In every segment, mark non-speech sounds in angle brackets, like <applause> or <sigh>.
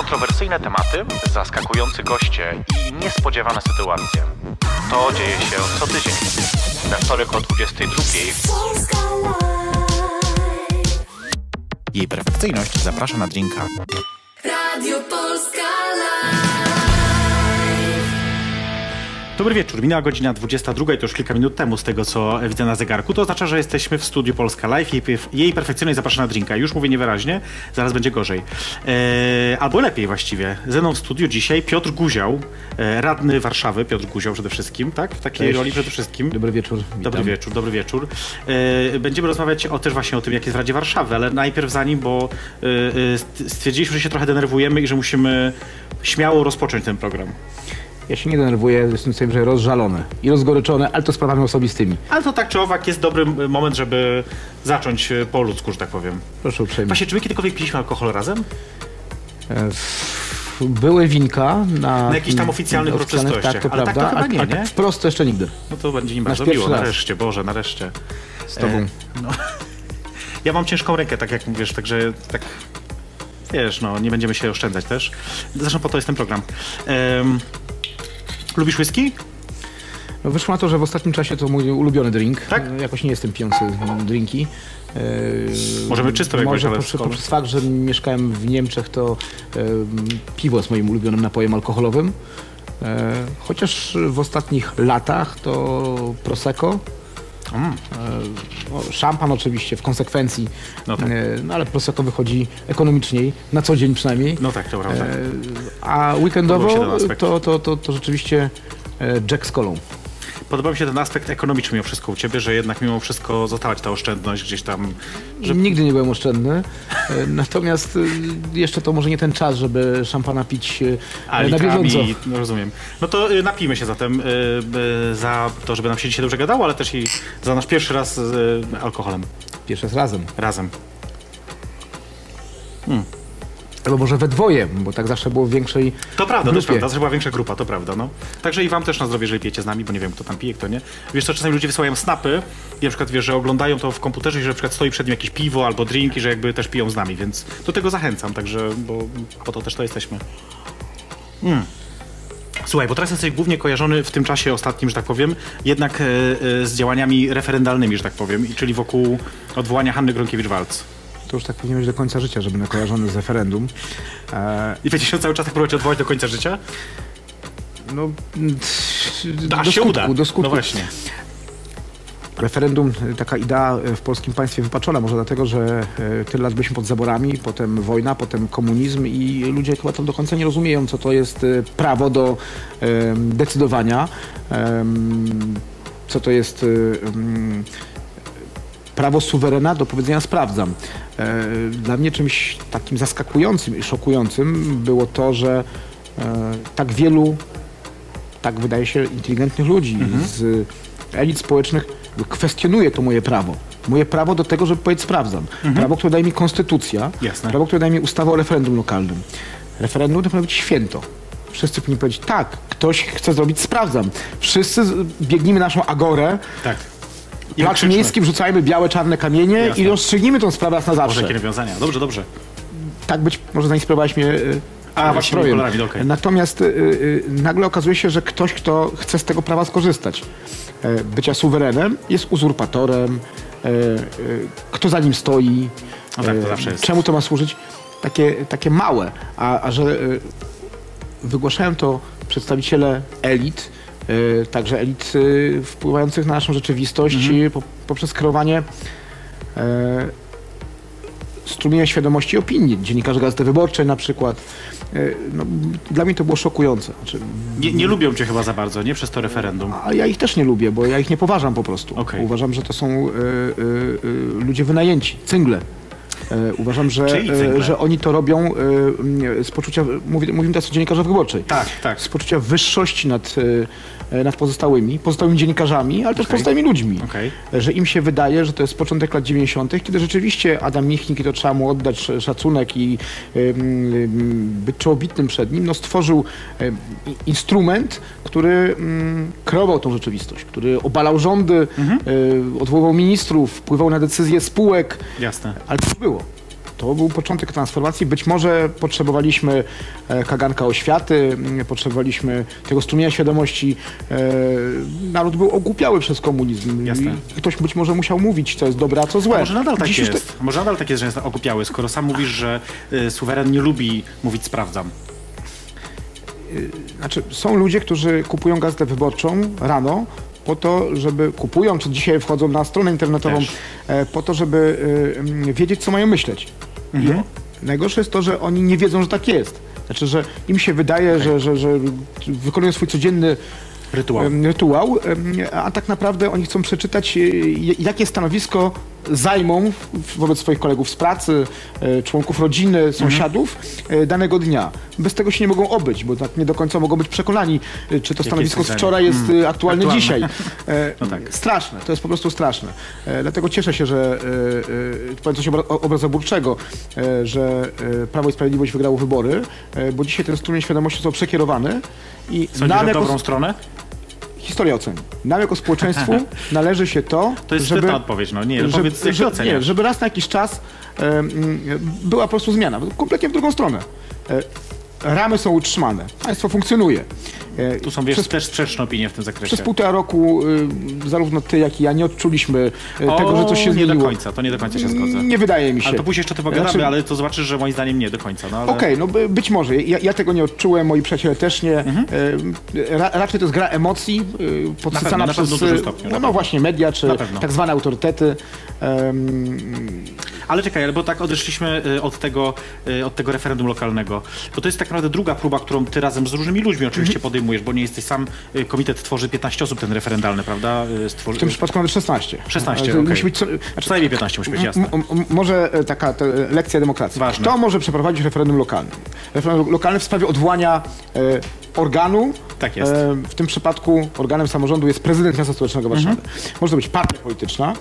Kontrowersyjne tematy, zaskakujący goście i niespodziewane sytuacje. To dzieje się co tydzień. We wtorek o 22. Jej perfekcyjność zaprasza na drinka. Radio Polska Live. Dobry wieczór, minęła godzina 22, to już kilka minut temu z tego, co widzę na zegarku. To oznacza, że jesteśmy w studiu Polska Live. Jej, jej perfekcyjność zaprasza na drinka. Już mówię niewyraźnie, zaraz będzie gorzej. Eee, albo lepiej właściwie. Ze mną w studiu dzisiaj Piotr Guział, e, radny Warszawy, Piotr Guział przede wszystkim, tak? W takiej Cześć. roli przede wszystkim. Dobry wieczór. Witam. Dobry wieczór, dobry wieczór. E, będziemy rozmawiać o, też właśnie o tym, jak jest w Radzie Warszawy, ale najpierw zanim, bo e, st- stwierdziliśmy, że się trochę denerwujemy i że musimy śmiało rozpocząć ten program. Ja się nie denerwuję, jestem sobie że rozżalony i rozgoryczony, ale to sprawami osobistymi. Ale to tak czy owak jest dobry m- moment, żeby zacząć e, po ludzku, że tak powiem. Proszę uprzejmie. Właśnie, czy my kiedykolwiek piliśmy alkohol razem? E, Były winka na... Na jakichś tam oficjalnych uroczystościach, Tak, to ale tak prawda. to chyba nie, a, a nie? wprost jeszcze nigdy. No to będzie mi bardzo miło. raz. Nareszcie, Boże, nareszcie. Z tobą. E, no. <laughs> Ja mam ciężką rękę, tak jak mówisz, także tak... Wiesz, no, nie będziemy się oszczędzać też. Zresztą po to jest ten program. Em, lubisz whisky? No, wyszło na to, że w ostatnim czasie to mój ulubiony drink. Tak? E, Jakoś nie jestem pijący drinki. E, Możemy czysto jak Może poprzez, poprzez fakt, że mieszkałem w Niemczech, to e, piwo jest moim ulubionym napojem alkoholowym. Chociaż w ostatnich latach to Prosecco. Mm. E, no, szampan oczywiście w konsekwencji, No tak. e, no ale Prosecco wychodzi ekonomiczniej, na co dzień przynajmniej. No tak, to prawda. E, a weekendowo to, to, to, to rzeczywiście Jack z kolą. Podoba mi się ten aspekt ekonomiczny mimo wszystko u ciebie, że jednak mimo wszystko zostawać ta oszczędność gdzieś tam. Że... Nigdy nie byłem oszczędny, e, natomiast e, jeszcze to może nie ten czas, żeby szampana pić e, A na litrami, bieżąco. no rozumiem. No to napijmy się zatem za to, żeby nam się dzisiaj dobrze gadało, ale też i za nasz pierwszy raz z alkoholem. Pierwszy raz razem. Razem. Albo może we dwoje, bo tak zawsze było w większej To prawda, to grupie. prawda, że była większa grupa, to prawda, no. Także i wam też na zdrowie, jeżeli pijecie z nami, bo nie wiem, kto tam pije, kto nie. Wiesz co, czasami ludzie wysyłają snapy i na przykład, wiesz, że oglądają to w komputerze i że na przykład stoi przed nim jakieś piwo albo drink i że jakby też piją z nami, więc do tego zachęcam, także, bo po to też to jesteśmy. Mm. Słuchaj, bo teraz jesteś głównie kojarzony w tym czasie ostatnim, że tak powiem, jednak e, e, z działaniami referendalnymi, że tak powiem, czyli wokół odwołania Hanny Gronkiewicz-Waltz. To już tak powinien być do końca życia, żeby kojarzony z referendum. E, I będzie się cały czas tak próbować odwołać do końca życia? no, Aż do się skutku, uda. do skutku. No właśnie. Referendum, e, taka idea e, w polskim państwie wypaczona, może dlatego, że e, tyle lat byliśmy pod zaborami, potem wojna, potem komunizm i ludzie chyba tam do końca nie rozumieją, co to jest prawo do em, decydowania, em, co to jest em, prawo suwerena do powiedzenia sprawdzam. E, Dla mnie czymś takim zaskakującym i szokującym było to, że e, tak wielu, tak wydaje się, inteligentnych ludzi z elit społecznych kwestionuje to moje prawo. Moje prawo do tego, żeby powiedzieć sprawdzam. Prawo, które daje mi konstytucja. Jasne. Prawo, które daje mi ustawa o referendum lokalnym. Referendum to powinno być święto. Wszyscy powinni powiedzieć, tak, ktoś chce zrobić, sprawdzam. Wszyscy biegnijmy naszą agorę, Tak. I krzyczmy. Miejski wrzucajmy białe, czarne kamienie Jasne. i rozstrzygnijmy tą sprawę raz na zawsze. jakie nawiązania. Dobrze, dobrze. Tak być może zainspirowałeś mnie y, A, właśnie strojem. okej. Natomiast y, y, nagle okazuje się, że ktoś, kto chce z tego prawa skorzystać, e, bycia suwerenem, jest uzurpatorem, e, e, kto za nim stoi, No tak, to zawsze jest. czemu to ma służyć, takie, takie małe, a, a że wygłaszają to przedstawiciele elit, także elit e, wpływających na naszą rzeczywistość Mhm. po, poprzez kreowanie e, strumienia świadomości opinii. Dziennikarze Gazety Wyborczej na przykład. No, dla mnie to było szokujące. Znaczy, Nie, nie lubią cię chyba za bardzo, nie? Przez to referendum. a ja ich też nie lubię, bo ja ich nie poważam po prostu. Okej. Uważam, że to są e, e, e, ludzie wynajęci, cyngle. E, uważam, że, e, że oni to robią e, m, z poczucia, mówi, mówimy teraz o dziennikarzach wyborczej, Tak, tak. z poczucia wyższości nad, nad pozostałymi, pozostałymi dziennikarzami, ale też Okej. pozostałymi ludźmi. Okej. Że im się wydaje, że to jest początek lat 90., kiedy rzeczywiście Adam Michnik, i to trzeba mu oddać sz- szacunek i być czołobitnym przed nim, no stworzył instrument, który ym, kreował tą rzeczywistość, który obalał rządy, y, odwoływał ministrów, wpływał na decyzje spółek, Jasne. ale to było. To był początek transformacji. Być może potrzebowaliśmy e, kaganka oświaty, m, potrzebowaliśmy tego strumienia świadomości. E, naród był ogłupiały przez komunizm. Jasne. I ktoś być może musiał mówić, co jest dobre, a co złe. Może nadal tak Dziś jest. Może nadal tak jest, że jest okupiały, skoro sam mówisz, że y, suweren nie lubi mówić sprawdzam. Znaczy, są ludzie, którzy kupują gazetę wyborczą rano po to, żeby kupują, czy dzisiaj wchodzą na stronę internetową, Też. e, po to, żeby e, wiedzieć, co mają myśleć. Mhm. Najgorsze jest to, że oni nie wiedzą, że tak jest. Znaczy, że im się wydaje, że, że, że wykonują swój codzienny Rytuał. rytuał, a tak naprawdę oni chcą przeczytać, e, jakie stanowisko zajmą wobec swoich kolegów z pracy, e, członków rodziny, sąsiadów e, danego dnia. Bez tego się nie mogą obyć, bo tak nie do końca mogą być przekonani, e, czy to stanowisko z wczoraj jest aktualne Aktualne. dzisiaj. No tak. Straszne, to jest po prostu straszne. Dlatego cieszę się, że powiem coś obra- obrazoburczego, że Prawo i Sprawiedliwość wygrało wybory, bo dzisiaj ten strumień świadomości został przekierowany i Sądzisz, nam jako, dobrą stronę? Historia oceni. Nam jako społeczeństwu <laughs> należy się to, To jest żeby, szczytna odpowiedź, no nie, żeby, powiedz jak oceniasz. nie, żeby raz na jakiś czas e, mm, była po prostu zmiana, kompletnie w drugą stronę. E, ramy są utrzymane, państwo funkcjonuje. E, Tu są wiesz, przez, też sprzeczne opinie w tym zakresie. przez półtora roku y, zarówno ty, jak i ja nie odczuliśmy y, o, tego, że coś się nie zmieniło. do końca, to nie do końca się zgodzę. Nie wydaje mi się. Ale to później jeszcze o tym pogadamy, Znaczy- ale to zobaczysz, że moim zdaniem nie do końca. No, ale... Okej, no by, być może. Ja, ja tego nie odczułem, moi przyjaciele też nie. Mhm. E, Ra, raczej to jest gra emocji y, podsycana na pewno przez y, stopniu, no, no właśnie media, czy tak zwane autorytety. Ale czekaj, ale bo tak odeszliśmy y, od tego, y, od tego referendum lokalnego. Bo to jest tak naprawdę druga próba, którą ty razem z różnymi ludźmi oczywiście Mhm. podejmujesz, bo nie jesteś sam. y, Komitet tworzy 15 osób, ten referendalny, prawda? Stworzy... w tym przypadku mamy 16. 16, E, okej. musi być co, Co najmniej 15 musi być jasne. Może e, taka lekcja demokracji. Ważne. Kto może przeprowadzić referendum lokalne? Referendum lokalne w sprawie odwołania e, organu. Tak jest. E, w tym przypadku organem samorządu jest prezydent miasta stołecznego Warszawy. Mhm. Może to być partia polityczna.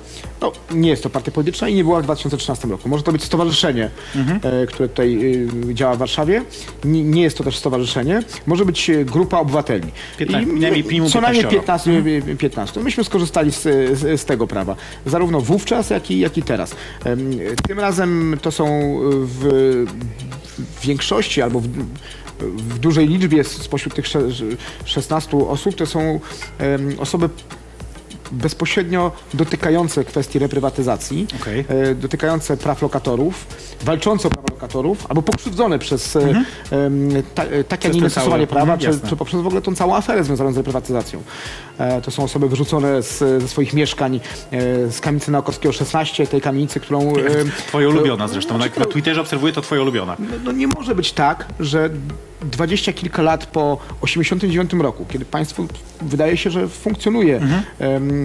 No, nie jest to partia polityczna i nie była w 2013 roku. Może to być stowarzyszenie, Mhm. e, które tutaj e, działa w Warszawie. Nie, nie jest to też stowarzyszenie. Może być e, grupa obywateli. Piętna- I, minimum- minimum co najmniej 15. 15. 15. Myśmy skorzystali z, z, z tego prawa, zarówno wówczas, jak i, jak i teraz. Tym razem to są w, w większości albo w, w dużej liczbie spośród tych 16 osób to są osoby bezpośrednio dotykające kwestii reprywatyzacji, Okej. e, dotykające praw lokatorów, walczące o prawa lokatorów, albo pokrzywdzone przez e, em, ta, e, takie, a nie inne stosowanie prawa, mhm, czy, jasne. czy poprzez w ogóle tą całą aferę związaną z reprywatyzacją. E, to są osoby wyrzucone z, ze swoich mieszkań e, z kamienicy Naokorskiego 16, tej kamienicy, którą... e, Twoja ulubiona zresztą. Znaczy, Jak na Twitterze obserwuję, to twoja ulubiona. no, no nie może być tak, że dwadzieścia kilka lat po 89 roku, kiedy państwo wydaje się, że funkcjonuje, em,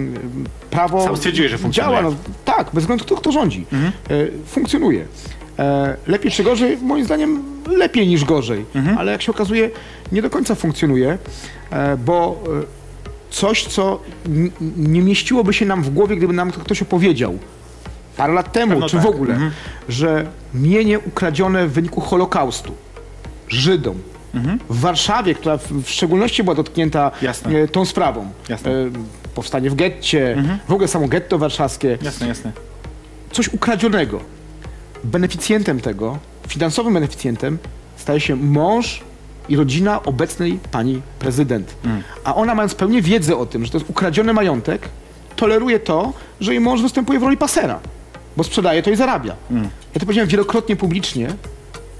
prawo Mhm. Sam stwierdziłeś, że funkcjonuje. Mhm. działa, no, tak, bez względu kto, kto rządzi, e, funkcjonuje. E, lepiej czy gorzej? Moim zdaniem lepiej niż gorzej, Mhm. ale jak się okazuje, nie do końca funkcjonuje, e, bo coś, co nie mieściłoby się nam w głowie, gdyby nam to ktoś opowiedział parę lat temu, czy tak. w ogóle, że mienie ukradzione w wyniku Holokaustu Żydom w Warszawie, która w, szczególności była dotknięta Jasne. tą sprawą, Jasne. Powstanie w getcie, w ogóle samo getto warszawskie, Jasne, jasne. coś ukradzionego. Beneficjentem tego, finansowym beneficjentem staje się mąż i rodzina obecnej pani prezydent. A ona mając pełnię wiedzy o tym, że to jest ukradziony majątek, toleruje to, że jej mąż występuje w roli pasera, bo sprzedaje to i zarabia. Ja to powiedziałem wielokrotnie publicznie.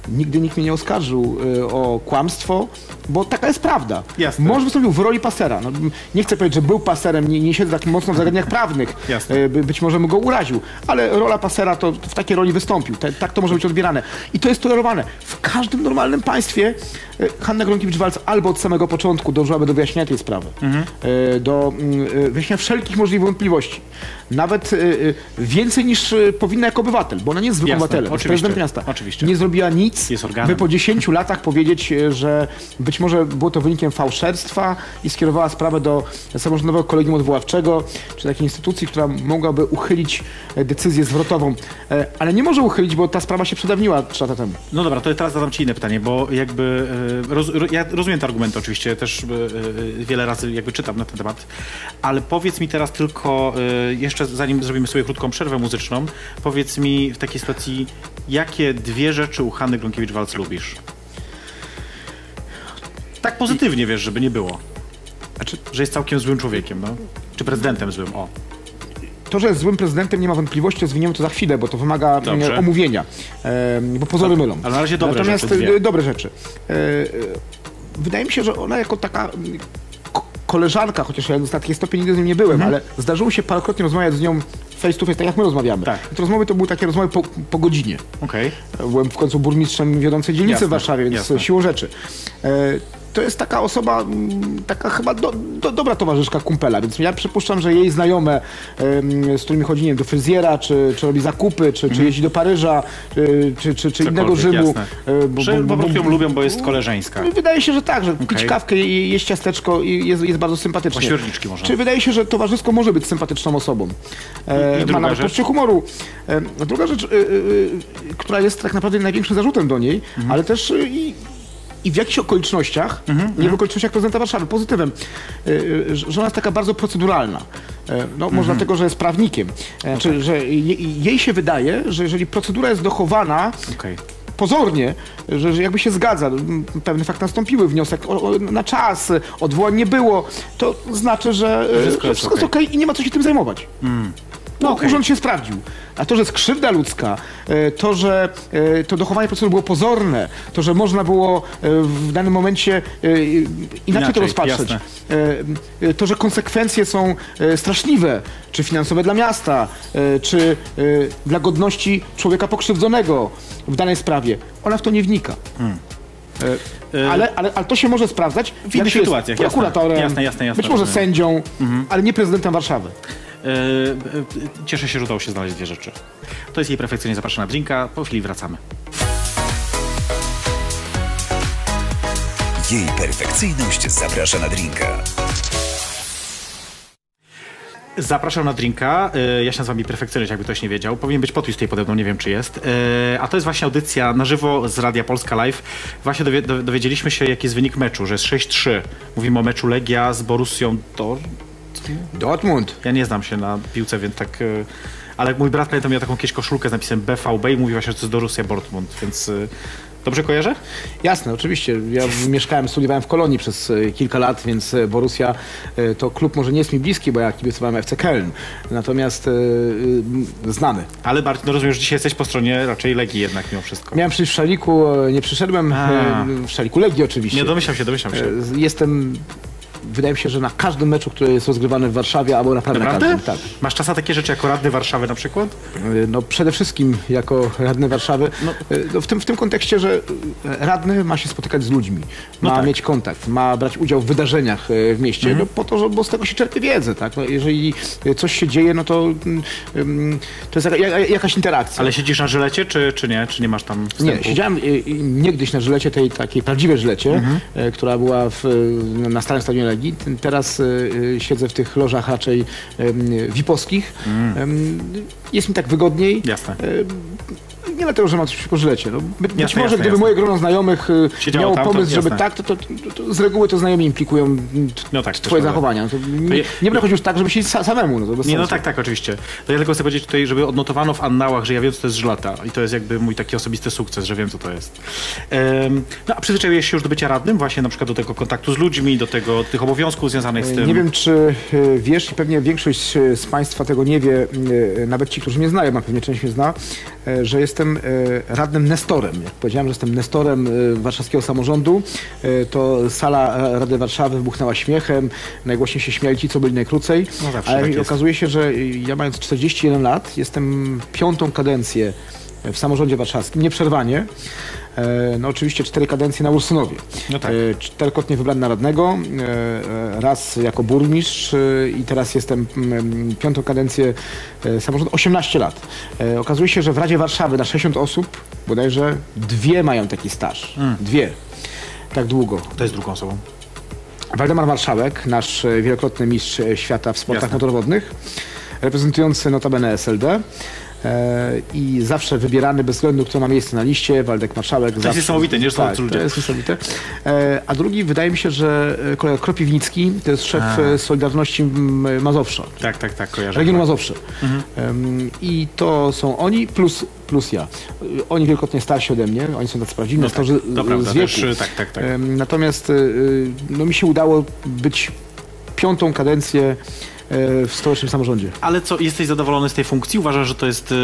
Nigdy nikt mnie nie oskarżył y, o kłamstwo, bo taka jest prawda. Jasne. Mąż wystąpił w roli pasera. No, nie chcę powiedzieć, że był paserem, nie, nie siedzę tak mocno w zagadnieniach prawnych. Jasne. Y, by- być może mu go uraził, ale rola pasera to w takiej roli wystąpił. Te, tak to może być odbierane. I to jest tolerowane. W każdym normalnym państwie y, Hanna Gronkiewicz-Walc albo od samego początku dążyłaby do wyjaśnienia tej sprawy, y, do y, wyjaśnienia wszelkich możliwych wątpliwości. Nawet y, y, więcej niż y, powinna jako obywatel, bo ona nie jest zwykłym Jasne, obywatelem, jest oczywiście, prezydent miasta. oczywiście. Nie zrobiła nic, Jest organem. by po 10 latach powiedzieć, że być może było to wynikiem fałszerstwa i skierowała sprawę do samorządowego kolegium odwoławczego, czy takiej instytucji, która mogłaby uchylić e, decyzję zwrotową. E, Ale nie może uchylić, bo ta sprawa się przedawniła 3 lata temu. No dobra, to teraz zadam Ci inne pytanie, bo jakby e, roz, ro, ja rozumiem te argumenty oczywiście, też wiele razy jakby czytam na ten temat, ale powiedz mi teraz tylko jeszcze jeszcze zanim zrobimy sobie krótką przerwę muzyczną, powiedz mi w takiej sytuacji, jakie dwie rzeczy u Hanny Gronkiewicz-Walc lubisz? Tak pozytywnie, wiesz, żeby nie było. Znaczy, Że jest całkiem złym człowiekiem, no. Czy prezydentem złym, o. to, że jest złym prezydentem, nie ma wątpliwości, rozwiniemy to za chwilę, bo to wymaga Dobrze. omówienia, bo pozory mylą. ale na razie dobre Natomiast rzeczy, e, dobre rzeczy. E, wydaje mi się, że ona jako taka koleżanka, chociaż ja na takiej stopie nigdy z nią nie byłem, ale zdarzyło się parokrotnie rozmawiać z nią face to face, tak jak my rozmawiamy. Tak. I te rozmowy to były takie rozmowy po, po godzinie. Okej. Byłem w końcu burmistrzem wiodącej dzielnicy Jasne, w Warszawie, więc jasne. siłą rzeczy. E, to jest taka osoba, mm, taka chyba do, do, dobra towarzyszka kumpela, więc ja przypuszczam, że jej znajome, z którymi chodzi nie wiem, do fryzjera, czy, czy robi zakupy, czy, czy jeździ do Paryża, czy, czy, czy, czy innego Rzymu. e, bo- Że bo- po bo- prostu ją lubią, bo jest koleżeńska. Wydaje się, że tak, że pić Okej. kawkę i jeść ciasteczko i jest, jest bardzo sympatycznie. Ośmiorniczki może. Czy wydaje się, że towarzysko może być sympatyczną osobą. E, I ma druga nawet poczucie humoru. E, druga rzecz, e, e, która jest tak naprawdę największym zarzutem do niej, Mhm. ale też i, i w jakichś okolicznościach, nie w okolicznościach prezydenta Warszawy, pozytywem, e, e, że ona jest taka bardzo proceduralna. E, No, może Mhm. dlatego, że jest prawnikiem. No E, tak. czy, że je, jej się wydaje, że jeżeli procedura jest dochowana Okej. pozornie, że, że jakby się zgadza, pewny fakt nastąpiły, wniosek o, o, na czas, odwołań nie było, to znaczy, że Wszystko że jest wszystko jest okej. okej i nie ma co się tym zajmować. No, okej. urząd się sprawdził. A to, że jest krzywda ludzka, e, to, że e, to dochowanie procedury było pozorne, to, że można było e, w danym momencie inaczej, Inaczej, to rozpatrzeć, jasne. to, że konsekwencje są straszliwe, czy finansowe dla miasta, czy dla godności człowieka pokrzywdzonego w danej sprawie, ona w to nie wnika. E, Ale, ale, ale to się może sprawdzać w innych sytuacjach, prokuratorem, Jasne, jasne, jasne, być może sędzią, ale nie prezydentem Warszawy. E, e, Cieszę się, że udało się znaleźć dwie rzeczy. To jest jej perfekcyjnie zapraszana na drinka. Po chwili wracamy. Jej perfekcyjność zaprasza na drinka. Zapraszam na drinka. E, Ja się nazywam perfekcyjność, jakby ktoś nie wiedział. Powinien być podpis tutaj pode mną, nie wiem czy jest. A to jest właśnie audycja na żywo z Radia Polska Live. Właśnie dowie, do- dowiedzieliśmy się, jaki jest wynik meczu, że jest 6-3. Mówimy o meczu Legia z Borussią Dor. Dortmund. Ja nie znam się na piłce, więc tak... e, Ale mój brat pamiętam miał taką kiedyś koszulkę z napisem BVB i mówi właśnie, że to jest Borussia Dortmund, więc... e, Dobrze kojarzę? Jasne, oczywiście. Ja mieszkałem, studiowałem w Kolonii przez e, kilka lat, więc Borussia to klub może nie jest mi bliski, bo ja kibicowałem FC Köln. Natomiast e, znany. Ale bardziej, no rozumiem, że dzisiaj jesteś po stronie raczej Legii jednak mimo wszystko. Miałem przyjść w szaliku, nie przyszedłem. A. W szaliku Legii oczywiście. Nie, domyślam się, domyślam się. Jestem, wydaje mi się, że na każdym meczu, który jest rozgrywany w Warszawie, albo naprawdę, na Naprawdę? każdym. Tak. Masz czas na takie rzeczy jako radny Warszawy na przykład? E, No przede wszystkim jako radny Warszawy, e, no, w, tym, w tym kontekście, że radny ma się spotykać z ludźmi, No ma tak. mieć kontakt, ma brać udział w wydarzeniach e, w mieście, Mhm. no, po to, że, bo z tego się czerpie wiedzę, tak? No, jeżeli coś się dzieje, no to mm, to jest jaka, jaka- jakaś interakcja. Ale siedzisz na żylecie, czy, czy nie? Czy nie masz tam wstępu? Nie, siedziałem niegdyś na żylecie, tej takiej prawdziwej żylecie, Mhm. która była w, na starym stadionie Teraz e, e, siedzę w tych lożach raczej em, VIP-owskich. Em, Jest mi tak wygodniej. Jasne. E, Nie dlatego, że mam coś przeciwko żylecie. No, by, być Jasne, może jasne, gdyby jasne. moje grono znajomych e, Siedziało miało tam, to pomysł, żeby jasne. tak, to, to, to, to z reguły to znajomi implikują No tak, twoje zachowania. No To nie, nie będę chodził już tak, żeby sa, samemu. No, to bez Nie, no tak, tak, oczywiście. To ja tylko chcę powiedzieć tutaj, żeby odnotowano w annałach, że ja wiem, co to jest żlata. I to jest jakby mój taki osobisty sukces, że wiem, co to jest. Em, no, a przyzwyczaiłeś się już do bycia radnym? Właśnie na przykład do tego kontaktu z ludźmi, do tego, tych obowiązków związanych z tym? Nie wiem, czy e, wiesz i pewnie większość e, z Państwa tego nie wie, e, nawet ci, którzy mnie znają, a pewnie część mnie zna, e, że jestem e, radnym Nestorem. Jak powiedziałem, że jestem Nestorem e, warszawskiego samorządu, e, to sala Rady Warszawy wybuchnęła śmiechem, najgłośniej się śmiali ci, co byli najkrócej, No ale tak okazuje się, że ja mając 41 lat, jestem piątą kadencję w samorządzie warszawskim, nieprzerwanie. E, No oczywiście cztery kadencje na Ursynowie. No tak. E, Czterokrotnie wybrany na radnego, e, raz jako burmistrz i teraz jestem mm, piątą kadencję samorządu, 18 lat. Okazuje się, że w Radzie Warszawy na 60 osób bodajże dwie mają taki staż. Mm. Dwie. Tak długo. To jest drugą osobą. Waldemar Marszałek, nasz wielokrotny mistrz świata w sportach Jasne. motorowodnych, reprezentujący notabene SLD. E, i zawsze wybierany bez względu, kto ma miejsce na liście, Waldek Marszałek. To jest niesamowite, nie? Są tak, ludzie. to jest niesamowite. E, a drugi, wydaje mi się, że e, kolega Kropiwnicki, to jest szef A. Solidarności Mazowsza. Tak, tak, tak, kojarzę. Regionu Mazowsze. Em, I to są oni plus, plus ja. Oni wielokrotnie starsi ode mnie, oni są tacy prawdziwi No tak, to prawda, z wieku. też, tak, tak, tak. Natomiast no, mi się udało być piątą kadencję w stołecznym samorządzie. Ale co, jesteś zadowolony z tej funkcji? Uważasz, że to jest, y,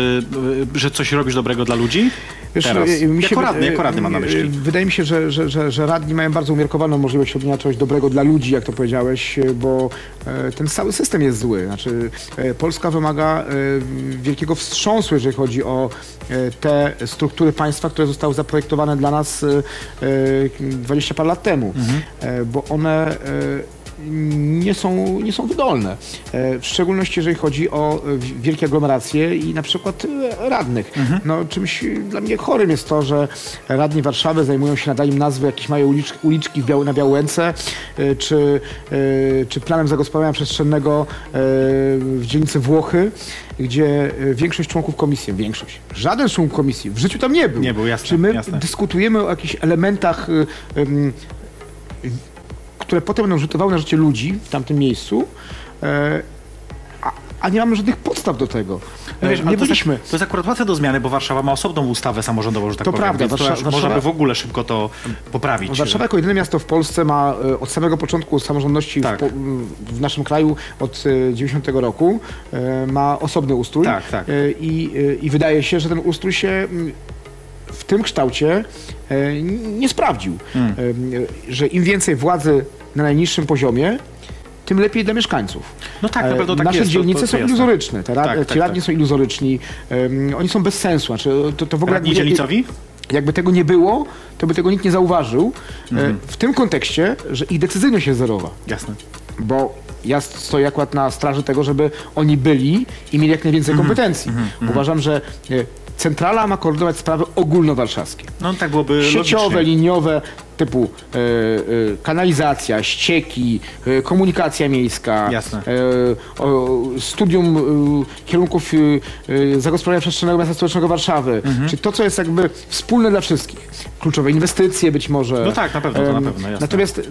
że coś robisz dobrego dla ludzi? Wiesz, Teraz. e, mi Jako się- radny, jako radny mam na e, myśli. Wydaje mi się, że, że, że, że radni mają bardzo umiarkowaną możliwość robienia czegoś dobrego dla ludzi, jak to powiedziałeś, e, bo e, ten cały system jest zły. Znaczy, e, Polska wymaga e, wielkiego wstrząsu, jeżeli chodzi o e, te struktury państwa, które zostały zaprojektowane dla nas e, e, 20 parę lat temu, Mhm. e, bo one e, nie są, nie są wydolne. E, W szczególności jeżeli chodzi o e, wi- wielkie aglomeracje i na przykład e, radnych. No, czymś dla mnie chorym jest to, że radni Warszawy zajmują się nadaniem nazwy jakieś małej ulicz, uliczki w Biał, na Białęce, czy, czy planem zagospodarowania przestrzennego w dzielnicy Włochy, gdzie większość członków komisji, większość, żaden członek komisji w życiu tam nie był. Nie był, jasne, Czy my jasne. dyskutujemy o jakichś elementach em, które potem będą rzutowały na życie ludzi w tamtym miejscu, e, a, a nie mamy żadnych podstaw do tego. No wiesz, E, nie to, jest, byliśmy. to jest akurat łatwe do zmiany, bo Warszawa ma osobną ustawę samorządową, że tak To powiem. prawda, to Warsza- można Warszawa- by w ogóle szybko to poprawić. Warszawa jako jedyne miasto w Polsce ma e, od samego początku samorządności Tak. w, w naszym kraju od e, 90 roku ma osobny ustrój Tak, tak. I, i wydaje się, że ten ustrój się w tym kształcie nie sprawdził. Hmm. Że im więcej władzy na najniższym poziomie, tym lepiej dla mieszkańców. No tak, na E, pewno tak Nasze jest. dzielnice to- to są jasne. iluzoryczne. Te rad, Tak, ci tak, radni tak. są iluzoryczni. Em, oni są bez sensu. Znaczy, to, to w ogóle Radni jakby- dzielnicowi? jakby tego nie było, to by tego nikt nie zauważył. Mhm. E, W tym kontekście, że ich decyzyjność jest zerowa. Jasne. Bo ja stoję akurat na straży tego, żeby oni byli i mieli jak najwięcej Mhm. kompetencji. Uważam, że e, centrala ma koordynować sprawy ogólnowarszawskie. No tak byłoby Sieciowe, logicznie. liniowe, typu e, kanalizacja, ścieki, e, komunikacja miejska, o, studium kierunków zagospodarowania przestrzennego miasta stołecznego Warszawy. Mhm. Czyli to, co jest jakby wspólne dla wszystkich. Kluczowe inwestycje być może. No tak, na pewno, to na pewno, jasne. Natomiast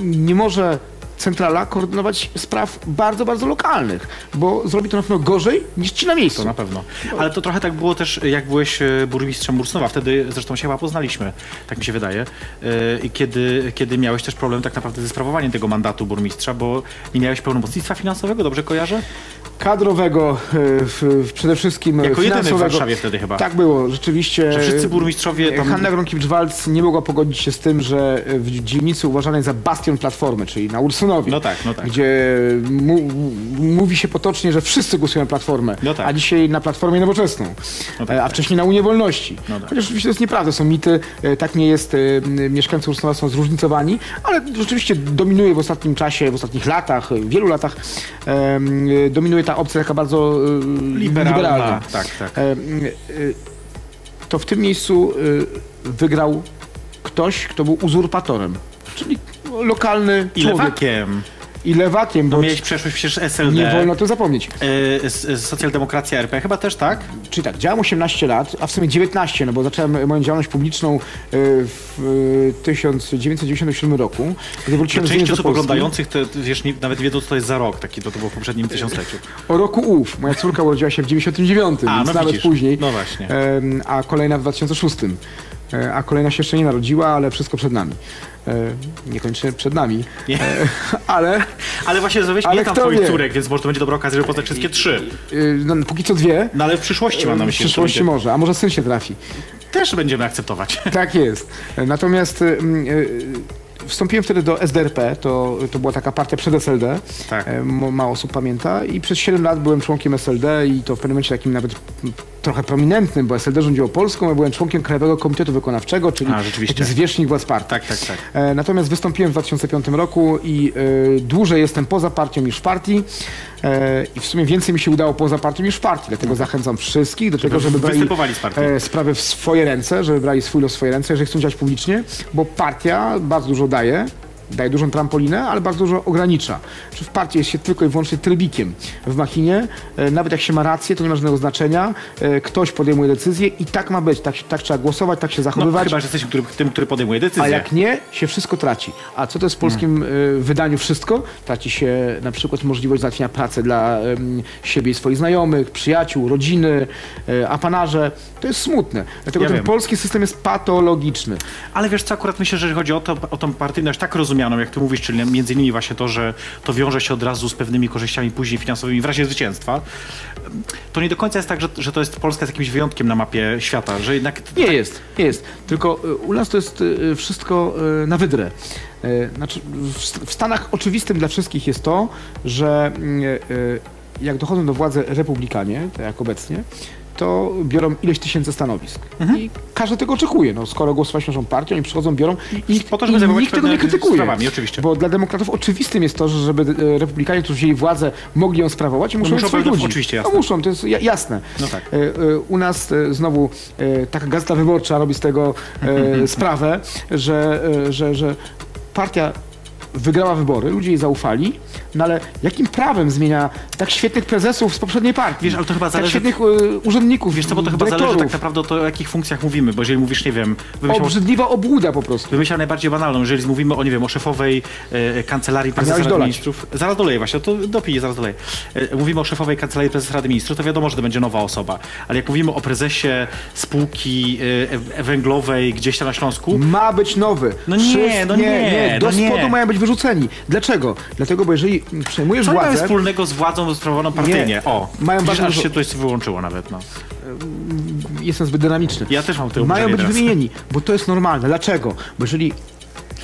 nie może centrala koordynować spraw bardzo, bardzo lokalnych, bo zrobi to na pewno gorzej niż ci na miejscu. To na pewno. Ale to trochę tak było też, jak byłeś e, burmistrzem Mursnowa. Wtedy zresztą się chyba poznaliśmy, tak mi się wydaje. E, I kiedy, kiedy miałeś też problem tak naprawdę ze sprawowaniem tego mandatu burmistrza, bo nie miałeś pełnomocnictwa finansowego, dobrze kojarzę? kadrowego, e, w, przede wszystkim Jako jedyny w. Warszawie wtedy chyba. Tak było, rzeczywiście. Że wszyscy burmistrzowie tam- Hanna Gronkiewicz-Walc nie mogła pogodzić się z tym, że w dzielnicy uważanej za bastion Platformy, czyli na Ursynowie, No tak, no tak. gdzie mówi się potocznie, że wszyscy głosują na Platformę, No tak. a dzisiaj na Platformę Nowoczesną, No tak, e, a tak. wcześniej na Unię Wolności. No tak. Chociaż oczywiście to jest nieprawda, są mity, e, tak nie jest, e, mieszkańcy Ursynowa są zróżnicowani, ale rzeczywiście dominuje w ostatnim czasie, w ostatnich latach, wielu latach, dominuje ta opcja taka bardzo Liberalna. liberalna. Tak, tak. To w tym miejscu wygrał ktoś, kto był uzurpatorem, czyli lokalny I człowiek. lewakiem. I lewakiem, No bo miałeś przeszłość przecież SLD. nie wolno o tym zapomnieć. E, s- socjaldemokracja RP chyba też, tak? Czyli tak, działam 18 lat, a w sumie 19, no bo zacząłem moją działalność publiczną e, w e, 1997 roku, gdy wróciłem z Część do osób oglądających to, to wiesz, nie, nawet wiedzą, co to jest za rok, taki to, to było w poprzednim tysiącleciu. O roku ów. Moja córka urodziła się w 99, A, więc no nawet widzisz. później. No właśnie. A kolejna w 2006. E, A kolejna się jeszcze nie narodziła, ale wszystko przed nami. E, Niekoniecznie przed nami. Nie. E, <laughs> Ale Ale właśnie zrobiłeś Ale nie tam twoich córek, więc może to będzie dobra okazja, żeby poznać wszystkie trzy. y, no, póki co dwie. No ale w przyszłości mam na W myśli. to przyszłości może, a może syn się trafi. Też będziemy akceptować. Tak jest. <laughs> Natomiast y, y, wstąpiłem wtedy do SDRP, to, to była taka partia przed SLD. Tak. E, Mało osób pamięta. I przez 7 lat byłem członkiem SLD i to w pewnym momencie takim nawet trochę prominentnym, bo SLD rządziło Polską, a byłem członkiem Krajowego Komitetu Wykonawczego, czyli A, taki zwierzchnik władz partii. Tak, tak, tak. E, Natomiast wystąpiłem w 2005 roku i e, dłużej jestem poza partią niż w partii. E, I w sumie więcej mi się udało poza partią niż w partii. Dlatego zachęcam wszystkich do tego, żeby brali e, sprawy w swoje ręce, żeby brali swój los w swoje ręce, jeżeli chcą działać publicznie, bo partia bardzo dużo daje, daje dużą trampolinę, ale bardzo dużo ogranicza. Czy w partii jest się tylko i wyłącznie trybikiem. W machinie, e, nawet jak się ma rację, to nie ma żadnego znaczenia. E, Ktoś podejmuje decyzję i tak ma być. Tak, tak trzeba głosować, tak się No, zachowywać. chyba, że jesteś który, tym, który podejmuje decyzję. A jak nie, się wszystko traci. A co to jest w polskim y, wydaniu wszystko? Traci się na przykład możliwość załatwienia pracy dla siebie i swoich znajomych, przyjaciół, rodziny, apanarze. To jest smutne. Dlatego Ja ten wiem. polski system jest patologiczny. Ale wiesz co, akurat myślę, że jeżeli chodzi o, to, o tą partyjność tak rozumianą, jak ty mówisz, czyli między innymi właśnie to, że to wiąże się od razu z pewnymi korzyściami później finansowymi w razie zwycięstwa, to nie do końca jest tak, że, że to jest Polska z jakimś wyjątkiem na mapie świata, że jednak... Nie jest, nie jest. Tylko y, u nas to jest y, wszystko y, na wydrę. Znaczy, w, Stanach oczywistym dla wszystkich jest to, że y, jak dochodzą do władzy republikanie, tak jak obecnie, to biorą ileś tysięcy stanowisk. Mhm. I każdy tego oczekuje. No, skoro głosować naszą partią, oni przychodzą, biorą i, Po to, żeby i nikt tego nie krytykuje. sprawami, oczywiście. Bo dla demokratów oczywistym jest to, że żeby y, republikanie, którzy wzięli władzę, mogli ją sprawować, muszą No muszą swoich ludzi. oczywiście, No jasne. muszą, to jest ja- jasne. No tak. E, e, U nas e, znowu e, taka gazeta wyborcza robi z tego e, <laughs> sprawę, że, e, że, że partia wygrała wybory, ludzie jej zaufali, no ale jakim prawem zmienia tak świetnych prezesów z poprzedniej partii? Wiesz, ale to chyba tak zależy- świetnych e, urzędników, Wiesz co, bo to chyba dyrektorów. zależy tak naprawdę to, o jakich funkcjach mówimy, bo jeżeli mówisz, nie wiem, wymyślał, Obrzydliwa obłuda po prostu. wymyślał najbardziej banalną, jeżeli mówimy o, nie wiem, o szefowej e, kancelarii prezesa Rady dolać. Ministrów. Zaraz doleję właśnie, to dopiję, zaraz doleję. E, mówimy o szefowej kancelarii prezesa Rady Ministrów, to wiadomo, że to będzie nowa osoba. Ale jak mówimy o prezesie spółki węglowej gdzieś tam na Śląsku, Ma być nowy. No nie, no nie, Do no nie. spodu mają być wyrzuceni. Dlaczego? Dlatego, bo jeżeli przejmujesz co mają władzę... wspólnego z władzą sprawowaną partyjnie? Nie. O, Mają bardzo aż dużo- się coś wyłączyło nawet, no. jestem zbyt dynamiczny. Ja też mam te Mają być teraz. wymienieni, bo to jest normalne. Dlaczego? Bo jeżeli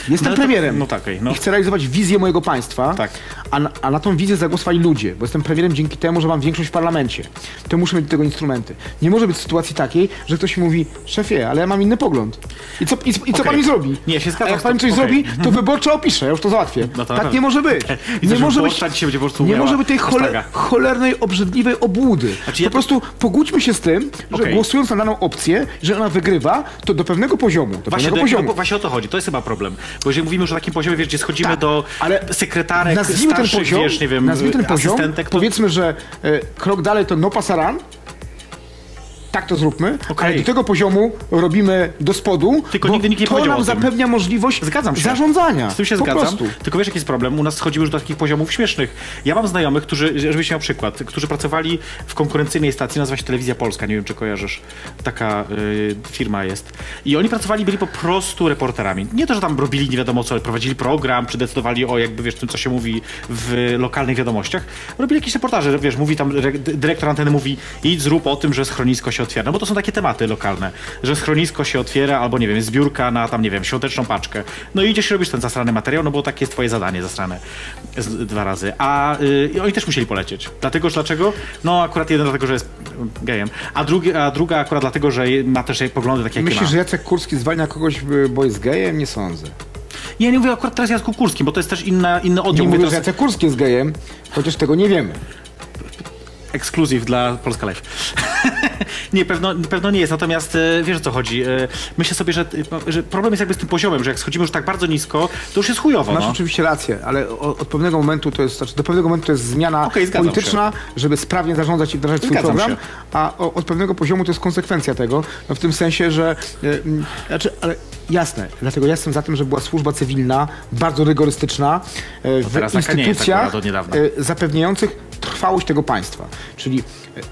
jestem No premierem no tak, okej, no. i chcę realizować wizję mojego państwa, Tak. a, na, a na tą wizję zagłosowali ludzie, bo jestem premierem dzięki temu, że mam większość w parlamencie, to muszę mieć do tego instrumenty. Nie może być sytuacji takiej, że ktoś mówi, szefie, ale ja mam inny pogląd. I co, i, i co Okej. pan mi zrobi? Nie, się zgadzam A jak pan mi coś Okej. zrobi, to wyborczo opiszę, ja już to załatwię. No to tak nie może być. <laughs> Widzę, Nie że może być, dzisiaj będzie po prostu nie może być tej chole, cholernej, obrzydliwej obłudy. Znaczy ja po prostu pogódźmy się z tym, że Okej. głosując na daną opcję, że ona wygrywa, to do pewnego poziomu, do Właśnie, pewnego do poziomu. jakiego, właśnie o to chodzi, to jest chyba problem. Bo jeżeli mówimy już o takim poziomie, wiesz, gdzie schodzimy Tak, do ale sekretarek, nazwijmy ten starszych, poziom, wiesz, nie wiem, ten poziom, powiedzmy, że e, krok dalej to no pasaran, tak to zróbmy, Okej. ale do tego poziomu robimy do spodu, Tylko nigdy nikt nie to nam zapewnia możliwość Zgadzam się. zarządzania. Z tym się zgadzam. Prostu. Tylko wiesz, jaki jest problem? U nas schodzimy już do takich poziomów śmiesznych. Ja mam znajomych, którzy, żebyś miał przykład, którzy pracowali w konkurencyjnej stacji, nazywa się Telewizja Polska, nie wiem, czy kojarzysz. Taka y, firma jest. I oni pracowali, byli po prostu reporterami. Nie to, że tam robili nie wiadomo co, ale prowadzili program, czy decydowali o jakby, wiesz, tym, co się mówi w lokalnych wiadomościach. Robili jakieś reportaże, że, wiesz, mówi tam, re- dyrektor anteny mówi, idź zrób o tym, że schronisko się otwiera. No bo to są takie tematy lokalne, że schronisko się otwiera, albo nie wiem, zbiórka na tam, nie wiem, świąteczną paczkę. No i idziesz i robisz ten zasrany materiał, no bo takie jest twoje zadanie zasrane z, dwa razy. A y, oni też musieli polecieć. Dlatego, że dlaczego? No akurat jeden dlatego, że jest gejem, a, drugi, a druga akurat dlatego, że ma też poglądy takie, jakie Myślisz, ma. że Jacek Kurski zwalnia kogoś, bo jest gejem? Nie sądzę. Ja nie mówię akurat teraz Jacku Kurskim, bo to jest też inna, inny oddział. Nie Mówię mówię, że teraz Jacek Kurski jest gejem, chociaż tego nie wiemy. ekskluzyw dla Polska Live. <laughs> nie, pewno, pewno nie jest, natomiast e, wiesz o co chodzi. E, myślę sobie, że, że problem jest jakby z tym poziomem, że jak schodzimy już tak bardzo nisko, to już jest chujowo. Masz No. oczywiście rację, ale od pewnego momentu to jest, znaczy do pewnego momentu to jest zmiana zgadzam polityczna, żeby sprawnie zarządzać i wdrażać swój Zgadzam program, się. a od pewnego poziomu to jest konsekwencja tego, no w tym sensie, że znaczy, ale jasne, dlatego ja jestem za tym, żeby była służba cywilna, bardzo rygorystyczna y, w instytucjach y, zapewniających trwałość tego państwa. Czyli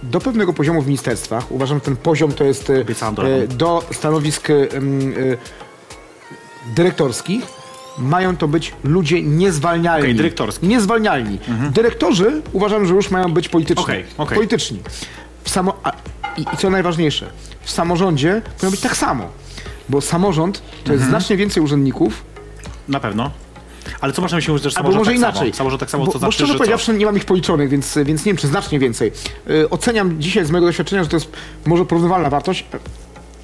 do pewnego poziomu w ministerstwach, uważam, że ten poziom to jest drogą. y, do stanowisk y, dyrektorskich mają to być ludzie niezwalnialni. Okej, dyrektorskich. Niezwalnialni. Dyrektorzy uważam, że już mają być polityczni. Okej, okej. Polityczni. W samo, a, i, I co najważniejsze, w samorządzie powinno być tak samo. Bo samorząd to Mhm. jest znacznie więcej urzędników, Na pewno. Ale co można myśleć, że albo samorząd może tak inaczej. Samo? Samorząd tak samo, bo, to bo znaczy, szczerze że co? powiedziawszy, nie mam ich policzonych, więc, więc nie wiem, czy znacznie więcej. Y, oceniam dzisiaj z mojego doświadczenia, że to jest może porównywalna wartość.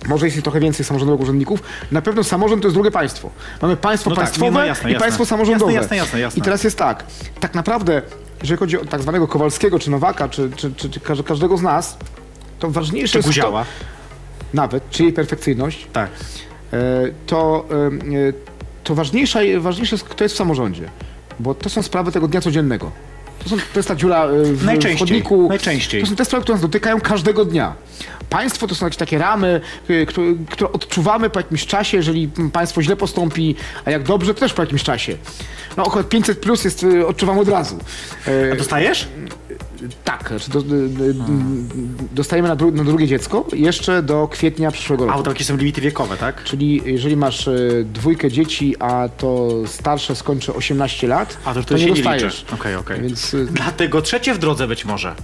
Może jest ich trochę więcej samorządowych urzędników. Na pewno samorząd to jest drugie państwo. Mamy państwo No tak, państwowe nie, no jasne, i jasne. państwo samorządowe. Jasne, jasne, jasne. I teraz jest tak. Tak naprawdę, jeżeli chodzi o tak zwanego Kowalskiego, czy Nowaka, czy, czy, czy, czy każdego z nas, to ważniejsze Czy jest to, Guziała? nawet, czy jej perfekcyjność, Tak. e, to, e, to ważniejsza, ważniejsze jest, kto jest w samorządzie. Bo to są sprawy tego dnia codziennego. To, są, to jest ta dziura e, w, Najczęściej, w chodniku. najczęściej. To są te sprawy, które nas dotykają każdego dnia. Państwo to są jakieś takie ramy, y, które, które odczuwamy po jakimś czasie, jeżeli państwo źle postąpi, a jak dobrze, to też po jakimś czasie. No około 500 plus jest, y, odczuwam od razu. E, A dostajesz? Tak, znaczy do, do, do, dostajemy na, dru, na drugie dziecko jeszcze do kwietnia przyszłego A, roku. bo to jakieś są limity wiekowe, tak? Czyli jeżeli masz e, dwójkę dzieci, a to starsze skończy 18 lat, A, to to, wtedy nie nie dostajesz. Okej, okej. Więc e, Dlatego trzecie w drodze być może.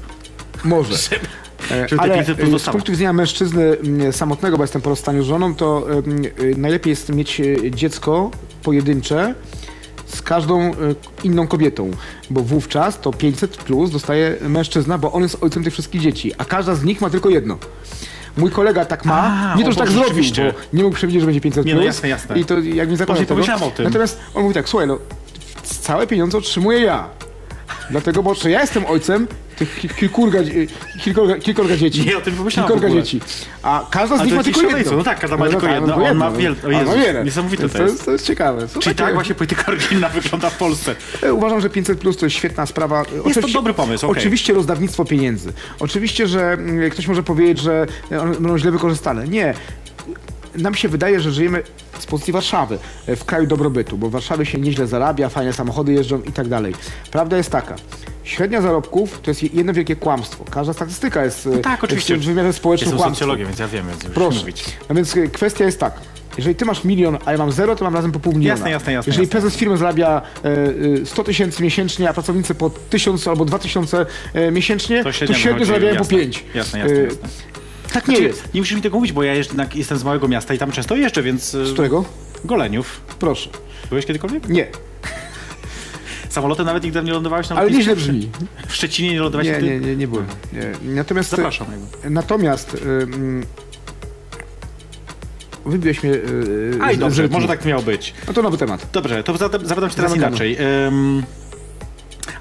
może. <laughs> E, Żeby Ale 500 plus z punktu widzenia mężczyzny samotnego, bo jestem po rozstaniu z żoną, to najlepiej jest mieć dziecko pojedyncze z każdą e, inną kobietą, bo wówczas to 500 plus dostaje mężczyzna, bo on jest ojcem tych wszystkich dzieci, a każda z nich ma tylko jedno. Mój kolega tak ma, A, nie to, że tak zrobił, bo nie mógł przewidzieć, że będzie 500 Nie, no plus. jasne, jasne. I to jak mi zakładał tego. pomyślałem o tym. Natomiast on mówi tak, słuchaj, no całe pieniądze otrzymuję ja. Dlatego, bo że ja jestem ojcem tych ki- kilkurga, dzie- kilkorga, kilkorga dzieci. Nie, o tym pomyślałem Kilkorga w ogóle. dzieci. A każda z Ale nich to ma jakiś tylko jedno. szaleństwo. No tak, każda ma tylko tak, jedno, tylko on ma wiel- o Jezus, niesamowite to to jest. jest. To jest ciekawe. Są Czyli takie- tak właśnie polityka rodzinna wygląda w Polsce. E, Uważam, że 500 plus to jest świetna sprawa. to dobry pomysł, okej. Oczywiście rozdawnictwo pieniędzy. Oczywiście, że mm, ktoś może powiedzieć, że e, one będą źle wykorzystane. Nie. Nam się wydaje, że żyjemy z pozycji Warszawy, e, w kraju dobrobytu, bo w Warszawie się nieźle zarabia, fajne samochody jeżdżą i tak dalej. Prawda jest taka. Średnia zarobków to jest jedno wielkie kłamstwo. Każda statystyka jest e, tak, oczywiście. w wymiarze społecznym Jestem kłamstwem. socjologiem, więc ja wiem, więc Proszę. mówić. No więc e, kwestia jest taka. Jeżeli ty masz milion, a ja mam zero, to mam razem po pół miliona. Jasne, jasne, jasne, Jeżeli jasne. prezes firmy zarabia e, e, 100 tysięcy miesięcznie, a pracownicy po 1000 albo 2000 e, miesięcznie, To to średnio średnio wychodzi, zarabiają po jasne. 5. Jasne, jasne, jasne. Tak nie Znaczy, jest. nie musisz mi tego mówić, bo ja jednak jestem z małego miasta i tam często jeżdżę, więc... e, Z którego? Goleniów. Proszę. Byłeś kiedykolwiek? Nie, Samolotem nawet nigdy nie lądowałeś na ale nieźle brzmi. W Szczecinie nie lądowałeś Nie, nie, nie, nie byłem. Nie. Natomiast, Zapraszam. jakby. natomiast ym, wybiłeś mnie yy, Aj, dobrze, może tak miało być. No to nowy temat. Dobrze, to zapytam, zapytam cię teraz Zamykamy. inaczej. Ym...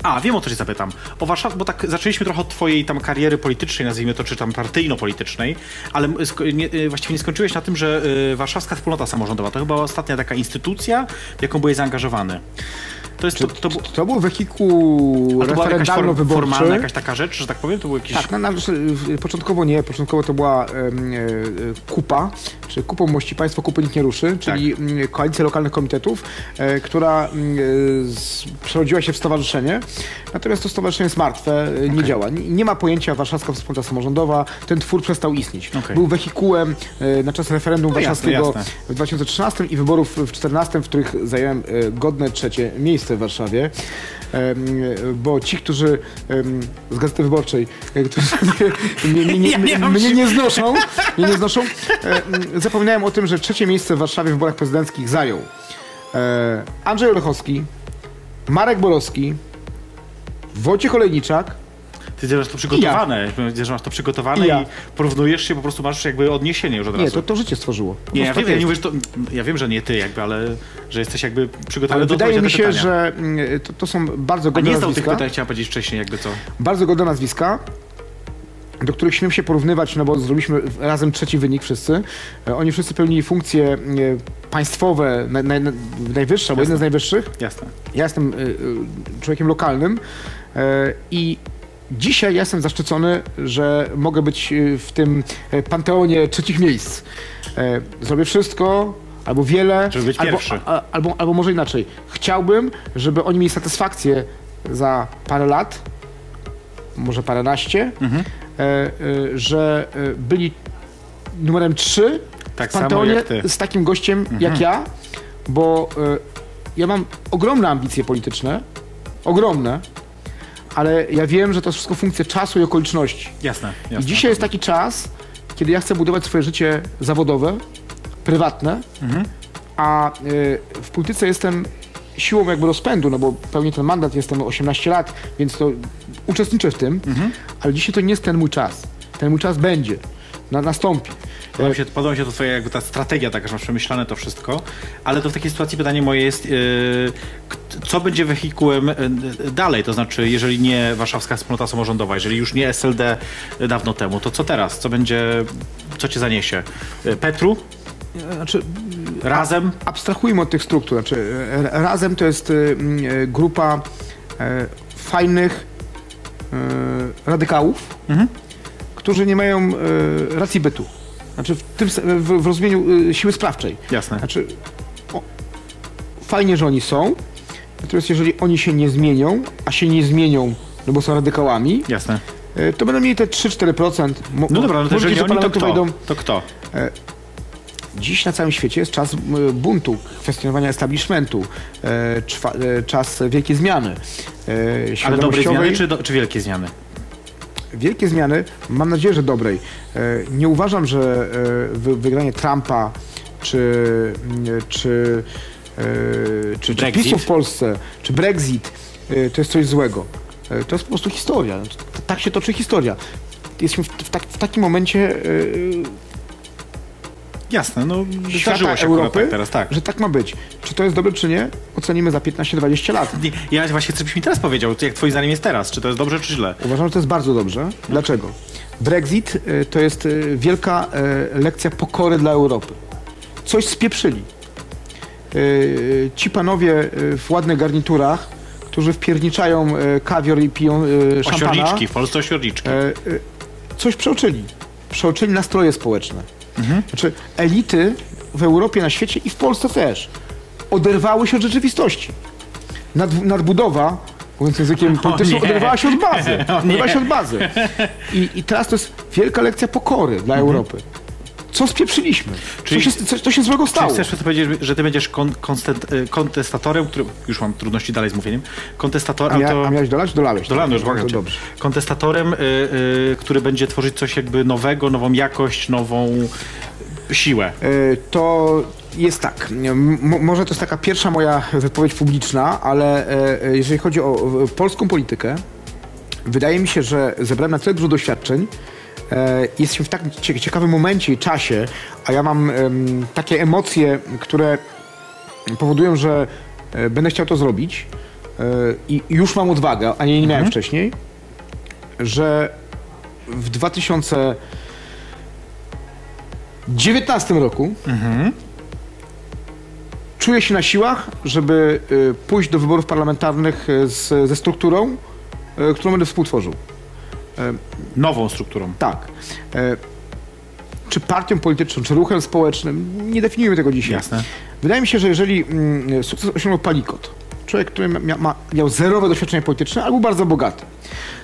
A, wiem o co cię zapytam. O Warszawie, bo tak zaczęliśmy trochę od twojej tam kariery politycznej, nazwijmy to, czy tam partyjno-politycznej, ale nie, y, właściwie nie skończyłeś na tym, że y, Warszawska Wspólnota Samorządowa to chyba ostatnia taka instytucja, w jaką byłeś zaangażowany. To jest, to, to, bu- To był wehikuł referendalno-wyborczy. formalna jakaś taka rzecz, że tak powiem? To był jakiś... Tak, na, na, w- początkowo nie. Początkowo to była e, kupa, czy kupą mości państwo kupy nikt nie ruszy, czyli mm, koalicja lokalnych komitetów, e, która e, z, przerodziła się w stowarzyszenie. Natomiast to stowarzyszenie jest martwe, e, nie działa. Nie, nie ma pojęcia Warszawska Wspólnota Samorządowa. Ten twór przestał istnieć. Okej. Był wehikułem e, na czas referendum No jasne, warszawskiego jasne. w 2013 i wyborów w 2014, w których zająłem e, godne trzecie miejsce w Warszawie. Bo ci, którzy z Gazety Wyborczej, e, którzy <laughs> mnie, mnie, mnie, mnie, nie znoszą, mnie nie znoszą, zapominałem o tym, że trzecie miejsce w Warszawie w wyborach prezydenckich zajął e, Andrzej Olechowski, Marek Borowski, Wojciech Olejniczak, Ty masz to przygotowane, że masz to przygotowane I i, ja. porównujesz się, po prostu masz jakby odniesienie już od nie, razu. to, to życie stworzyło. Po Nie, ja wiem, ja, nie mówię, że to, ja wiem, że nie ty jakby, ale że jesteś jakby przygotowany Ale do wydaje mi się, pytania. że mm, to, to są bardzo A godne nie znał tych nazwiska. pytań, chciałem powiedzieć wcześniej, jakby co. bardzo godne nazwiska, do których śmiem się porównywać, no bo zrobiliśmy razem trzeci wynik wszyscy. E, Oni wszyscy pełnili funkcje e, państwowe, naj, naj, najwyższe, albo jedne z najwyższych. Jasne. Ja jestem e, człowiekiem lokalnym i dzisiaj ja jestem zaszczycony, że mogę być e, w tym e, panteonie trzecich miejsc. E, Zrobię wszystko, albo wiele, Żeby być albo, pierwszy. a, albo, albo może inaczej. Chciałbym, żeby oni mieli satysfakcję za parę lat, może paręnaście, Mhm. że byli numerem 3 Tak w Panteonie. Mhm. z takim gościem jak ja, bo ja mam ogromne ambicje polityczne, ogromne, ale ja wiem, że to jest wszystko funkcja czasu i okoliczności. Jasne, jasne. I dzisiaj jest taki czas, kiedy ja chcę budować swoje życie zawodowe, prywatne, Mhm. a y, w polityce jestem siłą jakby rozpędu, no bo pełnię ten mandat, jestem 18 lat, więc to uczestniczę w tym, Mhm. ale dzisiaj to nie jest ten mój czas. Ten mój czas będzie, na, nastąpi. Podoba mi się, podoba mi się to twoja jakby ta strategia taka, że masz przemyślane to wszystko, ale to w takiej sytuacji pytanie moje jest, yy, co będzie wehikułem yy, dalej, to znaczy jeżeli nie Warszawska Wspólnota Samorządowa, jeżeli już nie SLD dawno temu, to co teraz? Co będzie, co cię zaniesie? Petru? Znaczy, Razem? Abstrahujmy od tych struktur. Znaczy, e, razem to jest e, m, e, grupa e, fajnych e, radykałów, którzy nie mają e, racji bytu. Znaczy w, tym, w, w rozumieniu e, siły sprawczej. Jasne. Znaczy, o, fajnie, że oni są, natomiast jeżeli oni się nie zmienią, a się nie zmienią, no bo są radykałami, Jasne. e, to będą mieli te 3-4%. Mo- No dobra, no to jeżeli że oni, to parlamentu kto? wejdą To kto? Dziś na całym świecie jest czas buntu, kwestionowania establishmentu, e, czwa, e, czas wielkiej zmiany. E, Ale dobrej świadomościowej. zmiany czy, do, czy wielkie zmiany? Wielkie zmiany, mam nadzieję, że dobrej. E, nie uważam, że e, wy, wygranie Trumpa czy, mm, czy, e, czy, czy Brexit? PiSu w Polsce, czy Brexit, to jest coś złego. To jest po prostu historia. T- Tak się toczy historia. Jesteśmy w, w, tak, w takim momencie Jasne, no świata się Europy, tak teraz, tak. że tak ma być. Czy to jest dobre, czy nie? Ocenimy za 15-20 lat. Nie, Ja właśnie chcę, żebyś mi teraz powiedział, jak twoim zdaniem jest teraz, czy to jest dobrze, czy źle? Uważam, że to jest bardzo dobrze. Dlaczego? Brexit y, to jest y, wielka y, lekcja pokory dla Europy. Coś spieprzyli. Ci panowie w ładnych garniturach, którzy wpierniczają kawior i piją szampana, Osiorniczki, w Polsce coś przeoczyli. Przeoczyli nastroje społeczne. Znaczy elity w Europie, na świecie i w Polsce też oderwały się od rzeczywistości. Nad, nadbudowa, mówiąc językiem <laughs> politycznym, oderwała się od bazy. <laughs> Oderwała się od bazy. I, I teraz to jest wielka lekcja pokory dla Europy. Co spieprzyliśmy? Czyli- co, się, co, co się złego Czyli stało? chcesz to powiedzieć, że ty będziesz kon, konstent, y, kontestatorem, który... Już mam trudności dalej z mówieniem. Kontestatorem, A, mia, to... a miałeś dolać? Dolałeś. Już No, błagam to cię. dobrze. Kontestatorem, y, y, który będzie tworzyć coś jakby nowego, nową jakość, nową siłę. E, To jest tak. M- może to jest taka pierwsza moja wypowiedź publiczna, ale e, jeżeli chodzi o o polską politykę, wydaje mi się, że zebrałem na tyle dużo doświadczeń. E, Jesteśmy w tak cie- ciekawym momencie i czasie, a ja mam takie emocje, które powodują, że e, będę chciał to zrobić e, i już mam odwagę, a nie, nie miałem wcześniej, że w 2019 roku czuję się na siłach, żeby pójść do wyborów parlamentarnych z, ze strukturą, którą będę współtworzył. Nową strukturą. Tak. E, czy partią polityczną, czy ruchem społecznym, nie definiujemy tego dzisiaj. Jasne. Wydaje mi się, że jeżeli mm, sukces osiągnął Palikot, człowiek, który mia, ma, miał zerowe doświadczenie polityczne, ale był bardzo bogaty,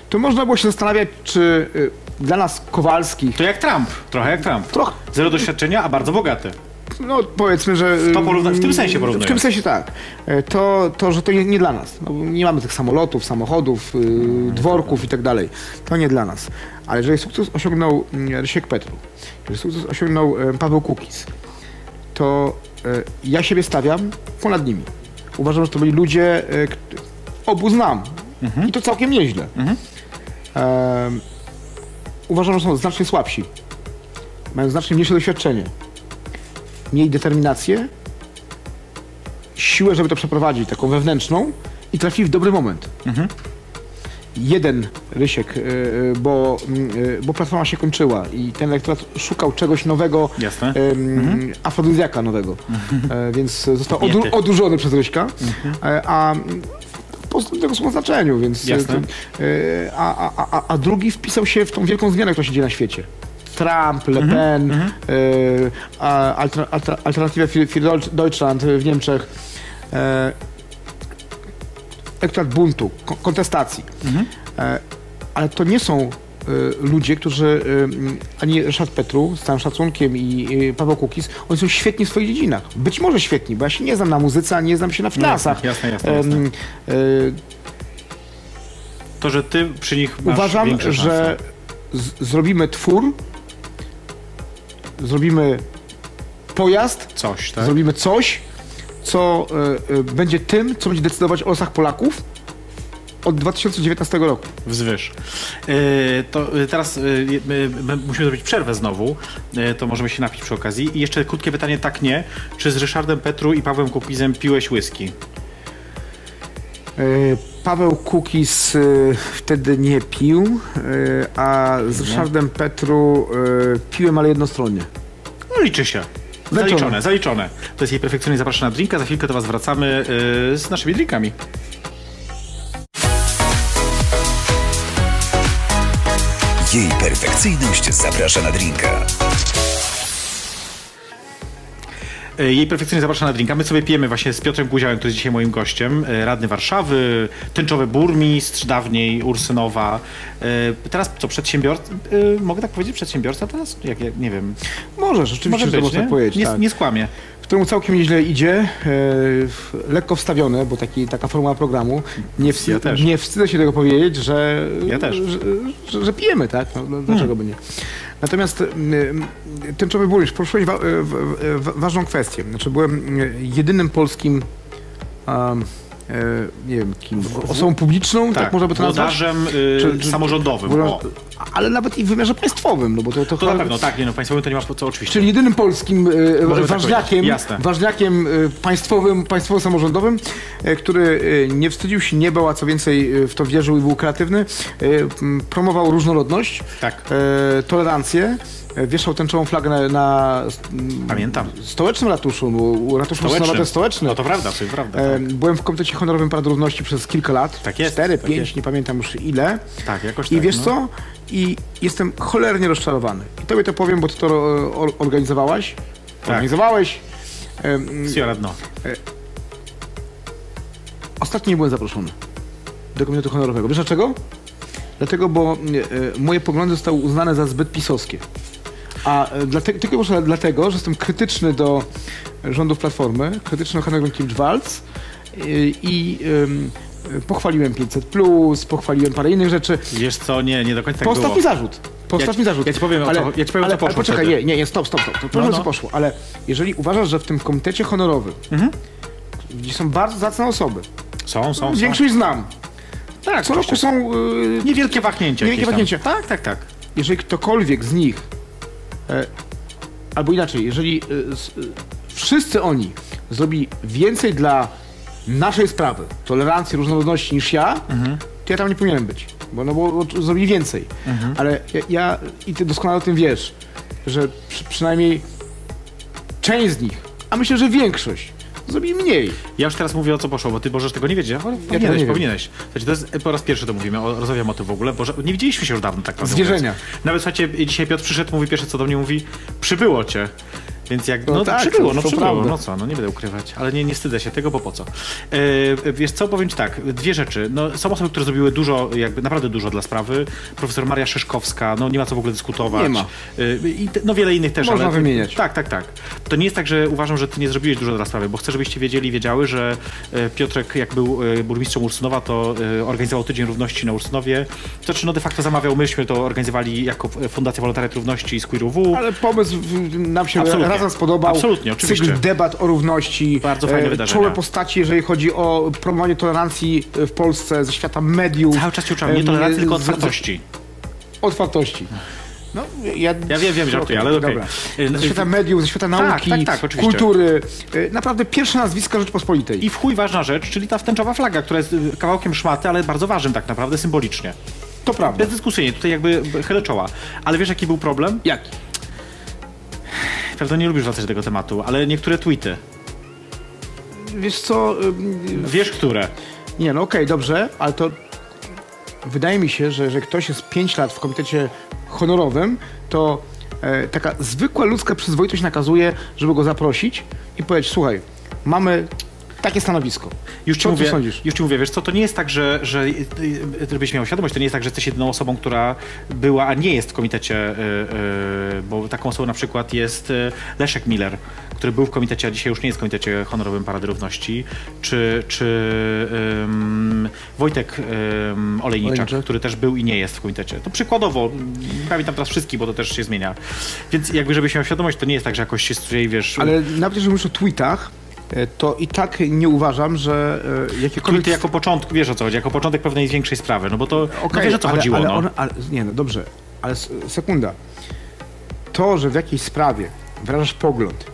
to można było się zastanawiać, czy y, dla nas Kowalskich, To jak Trump, trochę jak Trump. trochę, Zero doświadczenia, a bardzo bogaty. No powiedzmy, że... To porówna- w tym sensie W porównując. tym sensie tak. E, To, to że to nie, nie dla nas. No, nie mamy tych samolotów, samochodów, y, dworków i tak dalej. To nie dla nas. Ale jeżeli sukces osiągnął mm, Rysiek Petru, jeżeli sukces osiągnął e, Paweł Kukiz, to e, ja siebie stawiam ponad nimi. Uważam, że to byli ludzie, obu znam. I to całkiem nieźle. Em, uważam, że są znacznie słabsi. Mają znacznie mniejsze doświadczenie mieli determinację, siłę, żeby to przeprowadzić, taką wewnętrzną i trafili w dobry moment. Jeden Rysiek, y, y, bo, y, bo platforma się kończyła i ten elektorat szukał czegoś nowego, Jasne. ym, afrodyzjaka nowego, <laughs> E, więc został odurzony przez Ryśka, E, a pozytywnym słowa znaczeniu, więc e, Jasne. e, a, a, a, a drugi wpisał się w tą wielką zmianę, która się dzieje na świecie. Trump, Le Pen, e, a, alter, alter, Alternative für, für Deutsch- Deutschland w Niemczech, e, elektorat buntu, ko- kontestacji. E, ale to nie są e, ludzie, którzy, e, ani Ryszard Petru, z całym szacunkiem i Paweł Kukiz, oni są świetni w swoich dziedzinach. Być może świetni, bo ja się nie znam na muzyce, a nie znam się na finansach. jasne, jasne, jasne. Em, e, To, że ty przy nich masz Uważam, że zrobimy twór, zrobimy pojazd, Coś, tak? zrobimy coś, co e, e, będzie tym, co będzie decydować o losach Polaków od 2019 roku. Wzwyż. Yy, to yy, teraz yy, my, my musimy zrobić przerwę znowu, to możemy się napić przy okazji. I jeszcze krótkie pytanie, tak nie. Czy z Ryszardem Petru i Pawłem Kukizem piłeś whisky? Paweł Kukiz wtedy nie pił, a z Ryszardem Petru piłem, ale jednostronnie. No liczy się. Zaliczone, zaliczone. To jest jej perfekcyjnie zapraszana na drinka. Za chwilkę do was wracamy yy, z naszymi drinkami. Jej perfekcyjność zaprasza na drinka. E, Jej perfekcyjnie zaprasza na drinka. My sobie pijemy właśnie z Piotrem Guziałem, który jest dzisiaj moim gościem. e, Radny Warszawy, tęczowy burmistrz, dawniej Ursynowa. E, Teraz co, przedsiębiorca? Mogę tak powiedzieć? Przedsiębiorca teraz? Jak, nie wiem. Może, rzeczywiście, Może że być, można nie? powiedzieć. nie, tak. nie skłamie. któremu całkiem nieźle idzie, e, lekko wstawione, bo taki, taka formuła programu. Nie, wsty- Ja też. nie wstydzę się tego powiedzieć, że, Ja że, że, że pijemy, tak? No, no, dlaczego by nie? Natomiast mm, tęczowy burmistrz, poruszyłeś wa- e, w- w- ważną kwestię. Znaczy byłem jedynym polskim um, nie wiem kim, osobą publiczną, tak, można by to nazwać? włodarzem y, Czy- czy- samorządowym. Włodarz-. Ale nawet i w wymiarze państwowym, no bo to, to, To na pewno, tak, nie no, państwowym to nie ma co oczywiście. Czyli jedynym polskim e, Możemy tak ważniakiem, jasne. ważniakiem e, państwowym, państwowo-samorządowym, e, który e, nie wstydził się, nie bał, a co więcej e, w to wierzył i był kreatywny, e, promował różnorodność, Tak. e, tolerancję, e, wieszał tęczową flagę na, na Pamiętam. stołecznym ratuszu, bo ratusz Stołeczny. stołeczny. No to prawda, to jest prawda. E, Tak, Byłem w Komitecie Honorowym Parad Równości przez kilka lat. Tak jest, Cztery, tak pięć, jest. nie pamiętam już ile. tak jakoś I tak. wiesz no. co? I jestem cholernie rozczarowany. I tobie to powiem, bo ty to e, or- organizowałaś. Tak. Organizowałeś. Sio radno. Ostatnio nie byłem zaproszony do Komitetu Honorowego. Wiesz dlaczego? Dlatego, bo e, moje poglądy zostały uznane za zbyt pisowskie. A e, dlatego, tylko dlatego, że jestem krytyczny do rządów Platformy, krytyczny do Henryka Kim-Waltz i, i em, pochwaliłem 500+, pochwaliłem parę innych rzeczy. Wiesz co, nie, nie do końca tak Postaw było. mi zarzut. Postaw Ja mi zarzut. ja ci powiem, o co- ja ci powiem, o ale, co poszło Ale poczekaj, wtedy. nie, nie, nie, stop, stop, stop. To powiem, No, o co no. poszło. Ale jeżeli uważasz, że w tym komitecie honorowym, Mhm. gdzie są bardzo zacne osoby, Są, są, są. większość znam, Tak, co roku są... y, Niewielkie wahnięcia. Niewielkie wahnięcia. Tak, tak, tak. jeżeli ktokolwiek z nich, e, albo inaczej, jeżeli e, e, wszyscy oni zrobi więcej dla naszej sprawy, tolerancji, różnorodności niż ja, Mhm. to ja tam nie powinienem być. Bo, no bo bo zrobili więcej. Mhm. Ale ja, ja, i ty doskonale o tym wiesz, że przy, przynajmniej część z nich, a myślę, że większość, zrobi mniej. Ja już teraz mówię o co poszło, bo ty możesz tego nie wiedzieć. Ale tego powinieneś, nie powinieneś. Słuchajcie, to jest po raz pierwszy to mówimy, o, rozmawiam o tym w ogóle, bo nie widzieliśmy się już dawno tak naprawdę Zwierzenia. Nawet słuchajcie, dzisiaj Piotr przyszedł, mówi pierwsze co do mnie mówi, przybyło cię. Więc jak, no, No tak, przybyło, no przybyło, prawda. no co, no nie będę ukrywać, ale nie, nie wstydzę się tego, bo po co. E, wiesz co, powiem ci tak, dwie rzeczy. No, są osoby, które zrobiły dużo, jakby naprawdę dużo dla sprawy. Profesor Maria Szyszkowska, no nie ma co w ogóle dyskutować. Nie ma. E, I te, no wiele innych też, Można ale... wymieniać. Tak, tak, tak. To nie jest tak, że uważam, że ty nie zrobiłeś dużo dla sprawy, bo chcę, żebyście wiedzieli wiedziały, że e, Piotrek, jak był burmistrzem Ursynowa, to organizował Tydzień Równości na Ursynowie. To znaczy, no de facto zamawiał, myśmy to organizowali jako Fundacja Wolontariat Równości i Squirów W. Ale pomysł nam się Absolutnie. Razem spodobał. Absolutnie, oczywiście. Cykl debat o równości. Bardzo fajne e, wydarzenia. Czołowe postaci, jeżeli chodzi o promowanie tolerancji e, w Polsce ze świata mediów. Cały czas się uczyłem, nie Em, tolerancji, tylko otwartości. Otwartości. No, ja, Ja wiem, wiem, żartuję, ale okej. dobra. E, Ze świata mediów, ze świata nauki, tak, tak, oczywiście. kultury. e, Naprawdę pierwsze nazwiska Rzeczpospolitej. I w chuj ważna rzecz, czyli ta wtęczowa flaga, która jest kawałkiem szmaty, ale bardzo ważnym tak naprawdę, symbolicznie. to prawda. Bezdyskusyjnie, tutaj jakby chylę czoła. Ale wiesz, jaki był problem? Jaki? Pewno nie lubisz wracać do tego tematu, ale niektóre tweety. Wiesz co, ym, Wiesz, które? Nie, no okej, dobrze, ale to wydaje mi się, że, że ktoś jest 5 lat w komitecie honorowym, to e, taka zwykła ludzka przyzwoitość nakazuje, żeby go zaprosić i powiedzieć, słuchaj, mamy takie stanowisko. Już ci, Co mówię, sądzisz? już ci mówię, wiesz co, to nie jest tak, że, że y, y, żebyś miał świadomość, to nie jest tak, że jesteś jedyną osobą, która była, a nie jest w komitecie, y, bo taką osobą na przykład jest Leszek Miller, który był w komitecie, a dzisiaj już nie jest w komitecie honorowym Parady Równości, czy, czy Wojtek Olejniczak, Olejniczak. który też był i nie jest w komitecie. To przykładowo, pamiętam teraz wszystkich, bo to też się zmienia. Więc jakby, żebyś miał świadomość, to nie jest tak, że jakoś się tutaj, wiesz... Ale nawet jeżeli mówisz o tweetach, to i tak nie uważam, że e, jakiekolwiek... Tweety jako początku, wiesz o co chodzi, jako początek pewnej większej sprawy, no bo to, no Okej, wiesz o co ale, chodziło, ale no. on- ale, nie, no dobrze, ale sekunda. To, że w jakiejś sprawie wyrażasz pogląd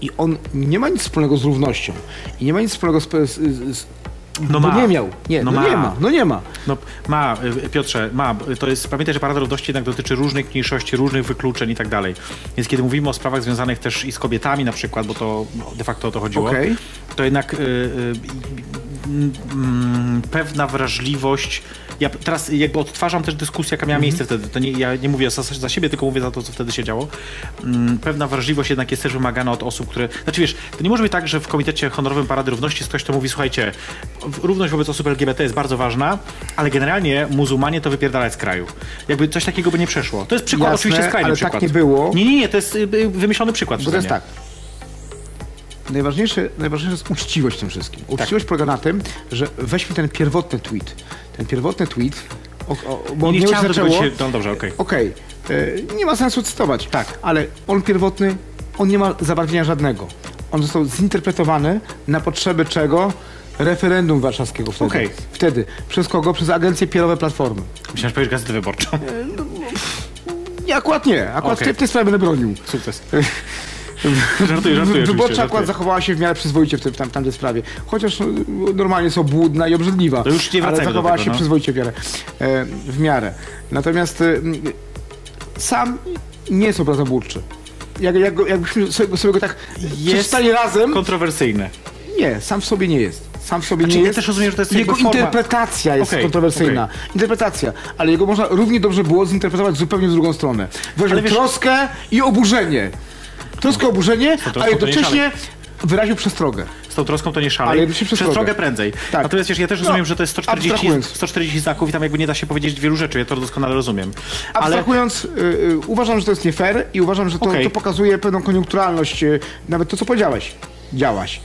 i on nie ma nic wspólnego z równością i nie ma nic wspólnego z, z, z, No bo ma. nie miał. Nie, No no, ma. nie ma. No nie ma. No ma, y, Piotrze, ma. To jest, pamiętaj, że Parada Równości jednak dotyczy różnych mniejszości, różnych wykluczeń i tak dalej. Więc kiedy mówimy o sprawach związanych też i z kobietami na przykład, bo to no, de facto o to chodziło, Okej. to jednak y, y, mm, mm, pewna wrażliwość. Ja teraz jakby odtwarzam też dyskusję, jaka miała miejsce wtedy. To nie, ja nie mówię za, za siebie, tylko mówię za to, co wtedy się działo. Mm, Pewna wrażliwość jednak jest też wymagana od osób, które... Znaczy wiesz, to nie może być tak, że w Komitecie Honorowym Parady Równości jest ktoś, kto mówi, słuchajcie, równość wobec osób LGBT jest bardzo ważna, ale generalnie muzułmanie to wypierdalać z kraju. Jakby coś takiego by nie przeszło. To jest przykład, Jasne, oczywiście skrajny ale przykład. tak nie było. Nie, nie, nie, to jest y, y, wymyślony przykład Bo to jest tak. Najważniejsze, najważniejsze jest uczciwość w tym wszystkim. Tak. Uczciwość polega na tym, że weźmy ten pierwotny tweet. Ten pierwotny tweet, o, o, bo Nie, nie chciałem się zaczęło... No dobrze, okej. Okej, e, nie ma sensu cytować. Tak. Ale on pierwotny, on nie ma zabarwienia żadnego. On został zinterpretowany na potrzeby czego? Referendum warszawskiego wtedy. Okej. Wtedy. Przez kogo? Przez agencje PR-owe Platformy. Że powiesz gazetę wyborczą. Nie, akurat nie. Akurat Okej. w tej, w tej sprawie będę bronił. Sukces. <laughs> <laughs> Żartuję, żartuję Wyborcza akurat zachowała się w miarę przyzwoicie w, w tam, tamtej sprawie. Chociaż no, normalnie jest obłudna i obrzydliwa. To już nie ale wracajmy zachowała tego, się no. przyzwoicie w miarę. E, w miarę. Natomiast e, sam nie jest obrazobórczy. Jak, jak, jakbyśmy sobie, sobie go tak przeczytali razem, Kontrowersyjne. nie, sam w sobie nie jest. Sam w sobie Znaczy, nie ja jest. też rozumiem, że to jest Jego interpretacja jest Okej, kontrowersyjna. Interpretacja. Ale jego można równie dobrze było zinterpretować zupełnie w drugą stronę. Wiesz- troskę i oburzenie. Troskę, oburzenie, a jednocześnie wyraził przestrogę. Z tą troską to nie szalej. Ale przestrogę. Przestrogę prędzej. Tak. Natomiast wiesz, ja też rozumiem, No, że to jest 140, abstrahując. 140 znaków i tam jakby nie da się powiedzieć wielu rzeczy. Ja to doskonale rozumiem. Ale Abstrahując, y, y, uważam, że to jest nie fair i uważam, że to, Okej. to pokazuje pewną koniunkturalność, y, nawet to, co powiedziałeś, działaś,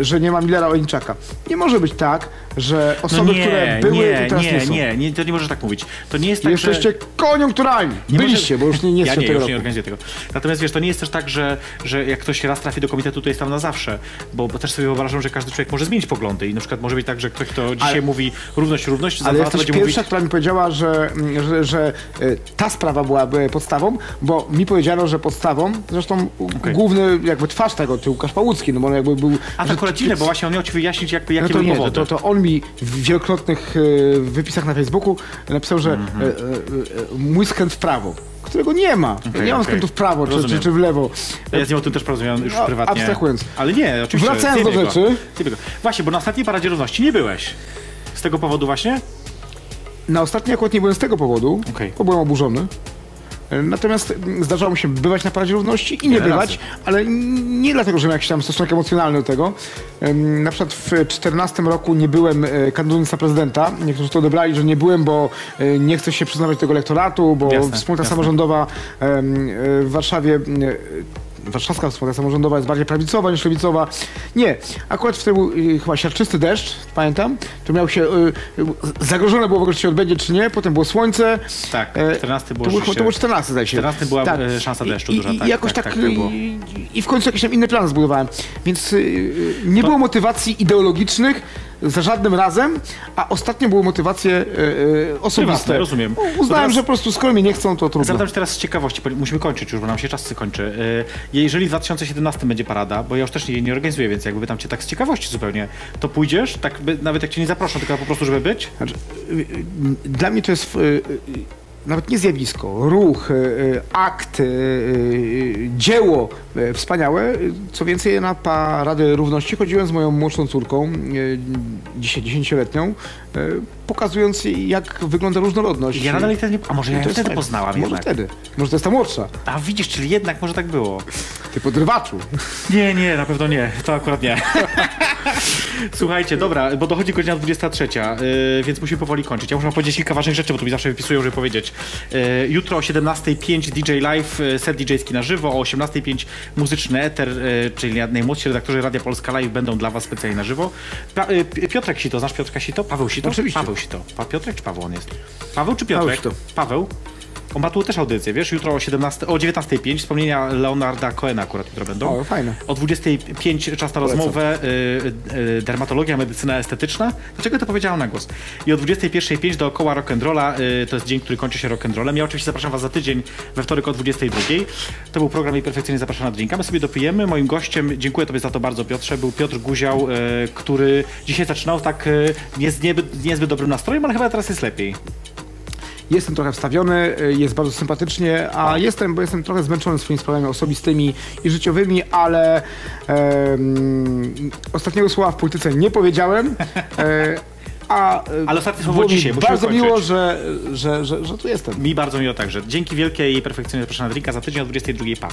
że nie ma Millera Olejniczaka. Nie może być tak, że no osoby, nie, które były nie, i teraz nie, nie, są. nie, nie, to nie możesz tak mówić. To nie jest tak, że... Jesteście koniunkturalni. Nie może- Byliście, bo już nie, nie Ja nie, tego już nie organizuję tego. Natomiast wiesz, to nie jest też tak, że, że jak ktoś raz trafi do komitetu, to jest tam na zawsze. Bo, bo też sobie wyobrażam, że każdy człowiek może zmienić poglądy i na przykład może być tak, że ktoś, kto dzisiaj Ale- mówi równość, równość, za Ale dwa lata będzie pierwsza, mówić... która mi powiedziała, że, że, że y, ta sprawa była y, podstawą, bo mi powiedziano, że podstawą, zresztą Okej. główny jakby twarz tego, to Łukasz Pałucki, no bo on jakby był... A to akurat dziwne, bo właśnie on miał ci wyjaśnić, jakby, jakie No to były nie, to, powody. to, to on mi w wielokrotnych e, wypisach na Facebooku napisał, że Mhm. e, e, e, mój skręt w prawo, którego nie ma. nie mam okej. skrętu w prawo czy, czy, czy w lewo. Ja z nim o tym też porozmawiałem już No, prywatnie. abstrahując. Ale nie, oczywiście. Wracając do rzeczy. Go. Właśnie, bo na ostatniej Paradzie Równości nie byłeś. Z tego powodu właśnie? Na ostatniej akurat nie byłem z tego powodu, Okej. bo byłem oburzony. Natomiast zdarzało mi się bywać na Paradzie Równości i nie Wiele bywać, razy. ale nie dlatego, że miałem jakiś tam stosunek emocjonalny do tego. Na przykład w 2014 roku nie byłem e, kandydatem na prezydenta. Niektórzy to odebrali, że nie byłem, bo e, nie chcę się przyznawać do tego elektoratu, bo Jasne, wspólnota jasne. samorządowa e, w Warszawie warszawska wspólnota samorządowa jest bardziej prawicowa niż lewicowa. Nie, akurat wtedy był y, chyba siarczysty deszcz, pamiętam. To miał się, y, y, zagrożone było w ogóle, czy się odbędzie, czy nie. Potem było słońce. Tak, E, 14 było to, było, to było 14, zdaje się. 14 była, e, szansa deszczu I, duża, i, tak, I jakoś tak, tak, tak, tak było. i, i w końcu jakiś tam inny plan zbudowałem. Więc y, y, nie było motywacji ideologicznych za żadnym razem, a ostatnio były motywacje y, y, osobiste. Prywatne, rozumiem. Uznałem, teraz- że po prostu skoro mnie nie chcą, to trudno. Zapytam cię teraz z ciekawości, musimy kończyć już, bo nam się czas kończy. E, Jeżeli w 2017 będzie parada, bo ja już też nie, nie organizuję, więc jakby tam cię tak z ciekawości zupełnie, to pójdziesz, tak by, nawet jak cię nie zaproszą, tylko po prostu, żeby być? Znaczy, y, y, dla mnie to jest y, y, nawet nie zjawisko, ruch, y, y, akt, y, dzieło wspaniałe. Co więcej, na Paradę Równości chodziłem z moją młodszą córką, dzisiaj dziesięcioletnią, pokazując jak wygląda różnorodność. Ja nadal jej wtedy nie... A może ja To ją wtedy poznałam Może jednak. wtedy. Może to jest ta młodsza. A widzisz, czyli jednak może tak było. Ty podrywaczu. Nie, nie, na pewno nie. To akurat nie. <laughs> Słuchajcie, dobra, bo dochodzi godzina 23, yy, więc musimy powoli kończyć. Ja muszę wam powiedzieć kilka ważnych rzeczy, bo tu mi zawsze wypisują, żeby powiedzieć. Yy, jutro o 17.05 DJ Live, yy, set DJ-ski na żywo, o 18.05 muzyczny eter, yy, czyli najmłodsi redaktorzy Radia Polska Live będą dla was specjalnie na żywo. Pa, yy, Piotrek Sito, znasz Piotrka Sito? Paweł Sito? Oczywiście. Paweł Sito. Pa, Piotrek czy Paweł on jest? Paweł czy Piotrek? Paweł? On ma tu też audycję, wiesz, jutro o 17, o 19.05 wspomnienia Leonarda Coena akurat jutro będą. O, fajne. O 25 czas na rozmowę y, y, dermatologia, medycyna estetyczna. Dlaczego to powiedziałam na głos? I o 21.05 dookoła rock'n'rolla, y, to jest dzień, który kończy się rock'n'rollem. Ja oczywiście zapraszam was za tydzień, we wtorek o 22.00. To był program i perfekcyjnie zapraszam na drinka. My sobie dopijemy. Moim gościem, dziękuję tobie za to bardzo Piotrze, był Piotr Guział, y, który dzisiaj zaczynał tak y, nie z niezbyt, niezbyt dobrym nastrojem, ale chyba teraz jest lepiej. Jestem trochę wstawiony, y, jest bardzo sympatycznie, a jestem, bo jestem trochę zmęczony swoimi sprawami osobistymi i życiowymi, ale ostatniego słowa w polityce nie powiedziałem. E, a <laughs> Ale ostatnie słowo dzisiaj, Bardzo kończyć. miło, że, że, że, że tu jestem. Mi bardzo miło także. Dzięki wielkie i perfekcyjnie zapraszam na drinka za tydzień o 22.00. Pa.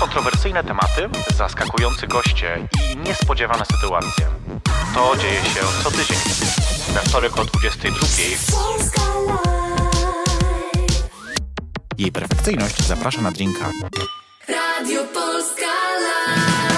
Kontrowersyjne tematy, zaskakujący goście i niespodziewane sytuacje. To dzieje się co tydzień. We wtorek o 22.00. Polska Live. Jej perfekcyjność zaprasza na drinka. Radio Polska Live.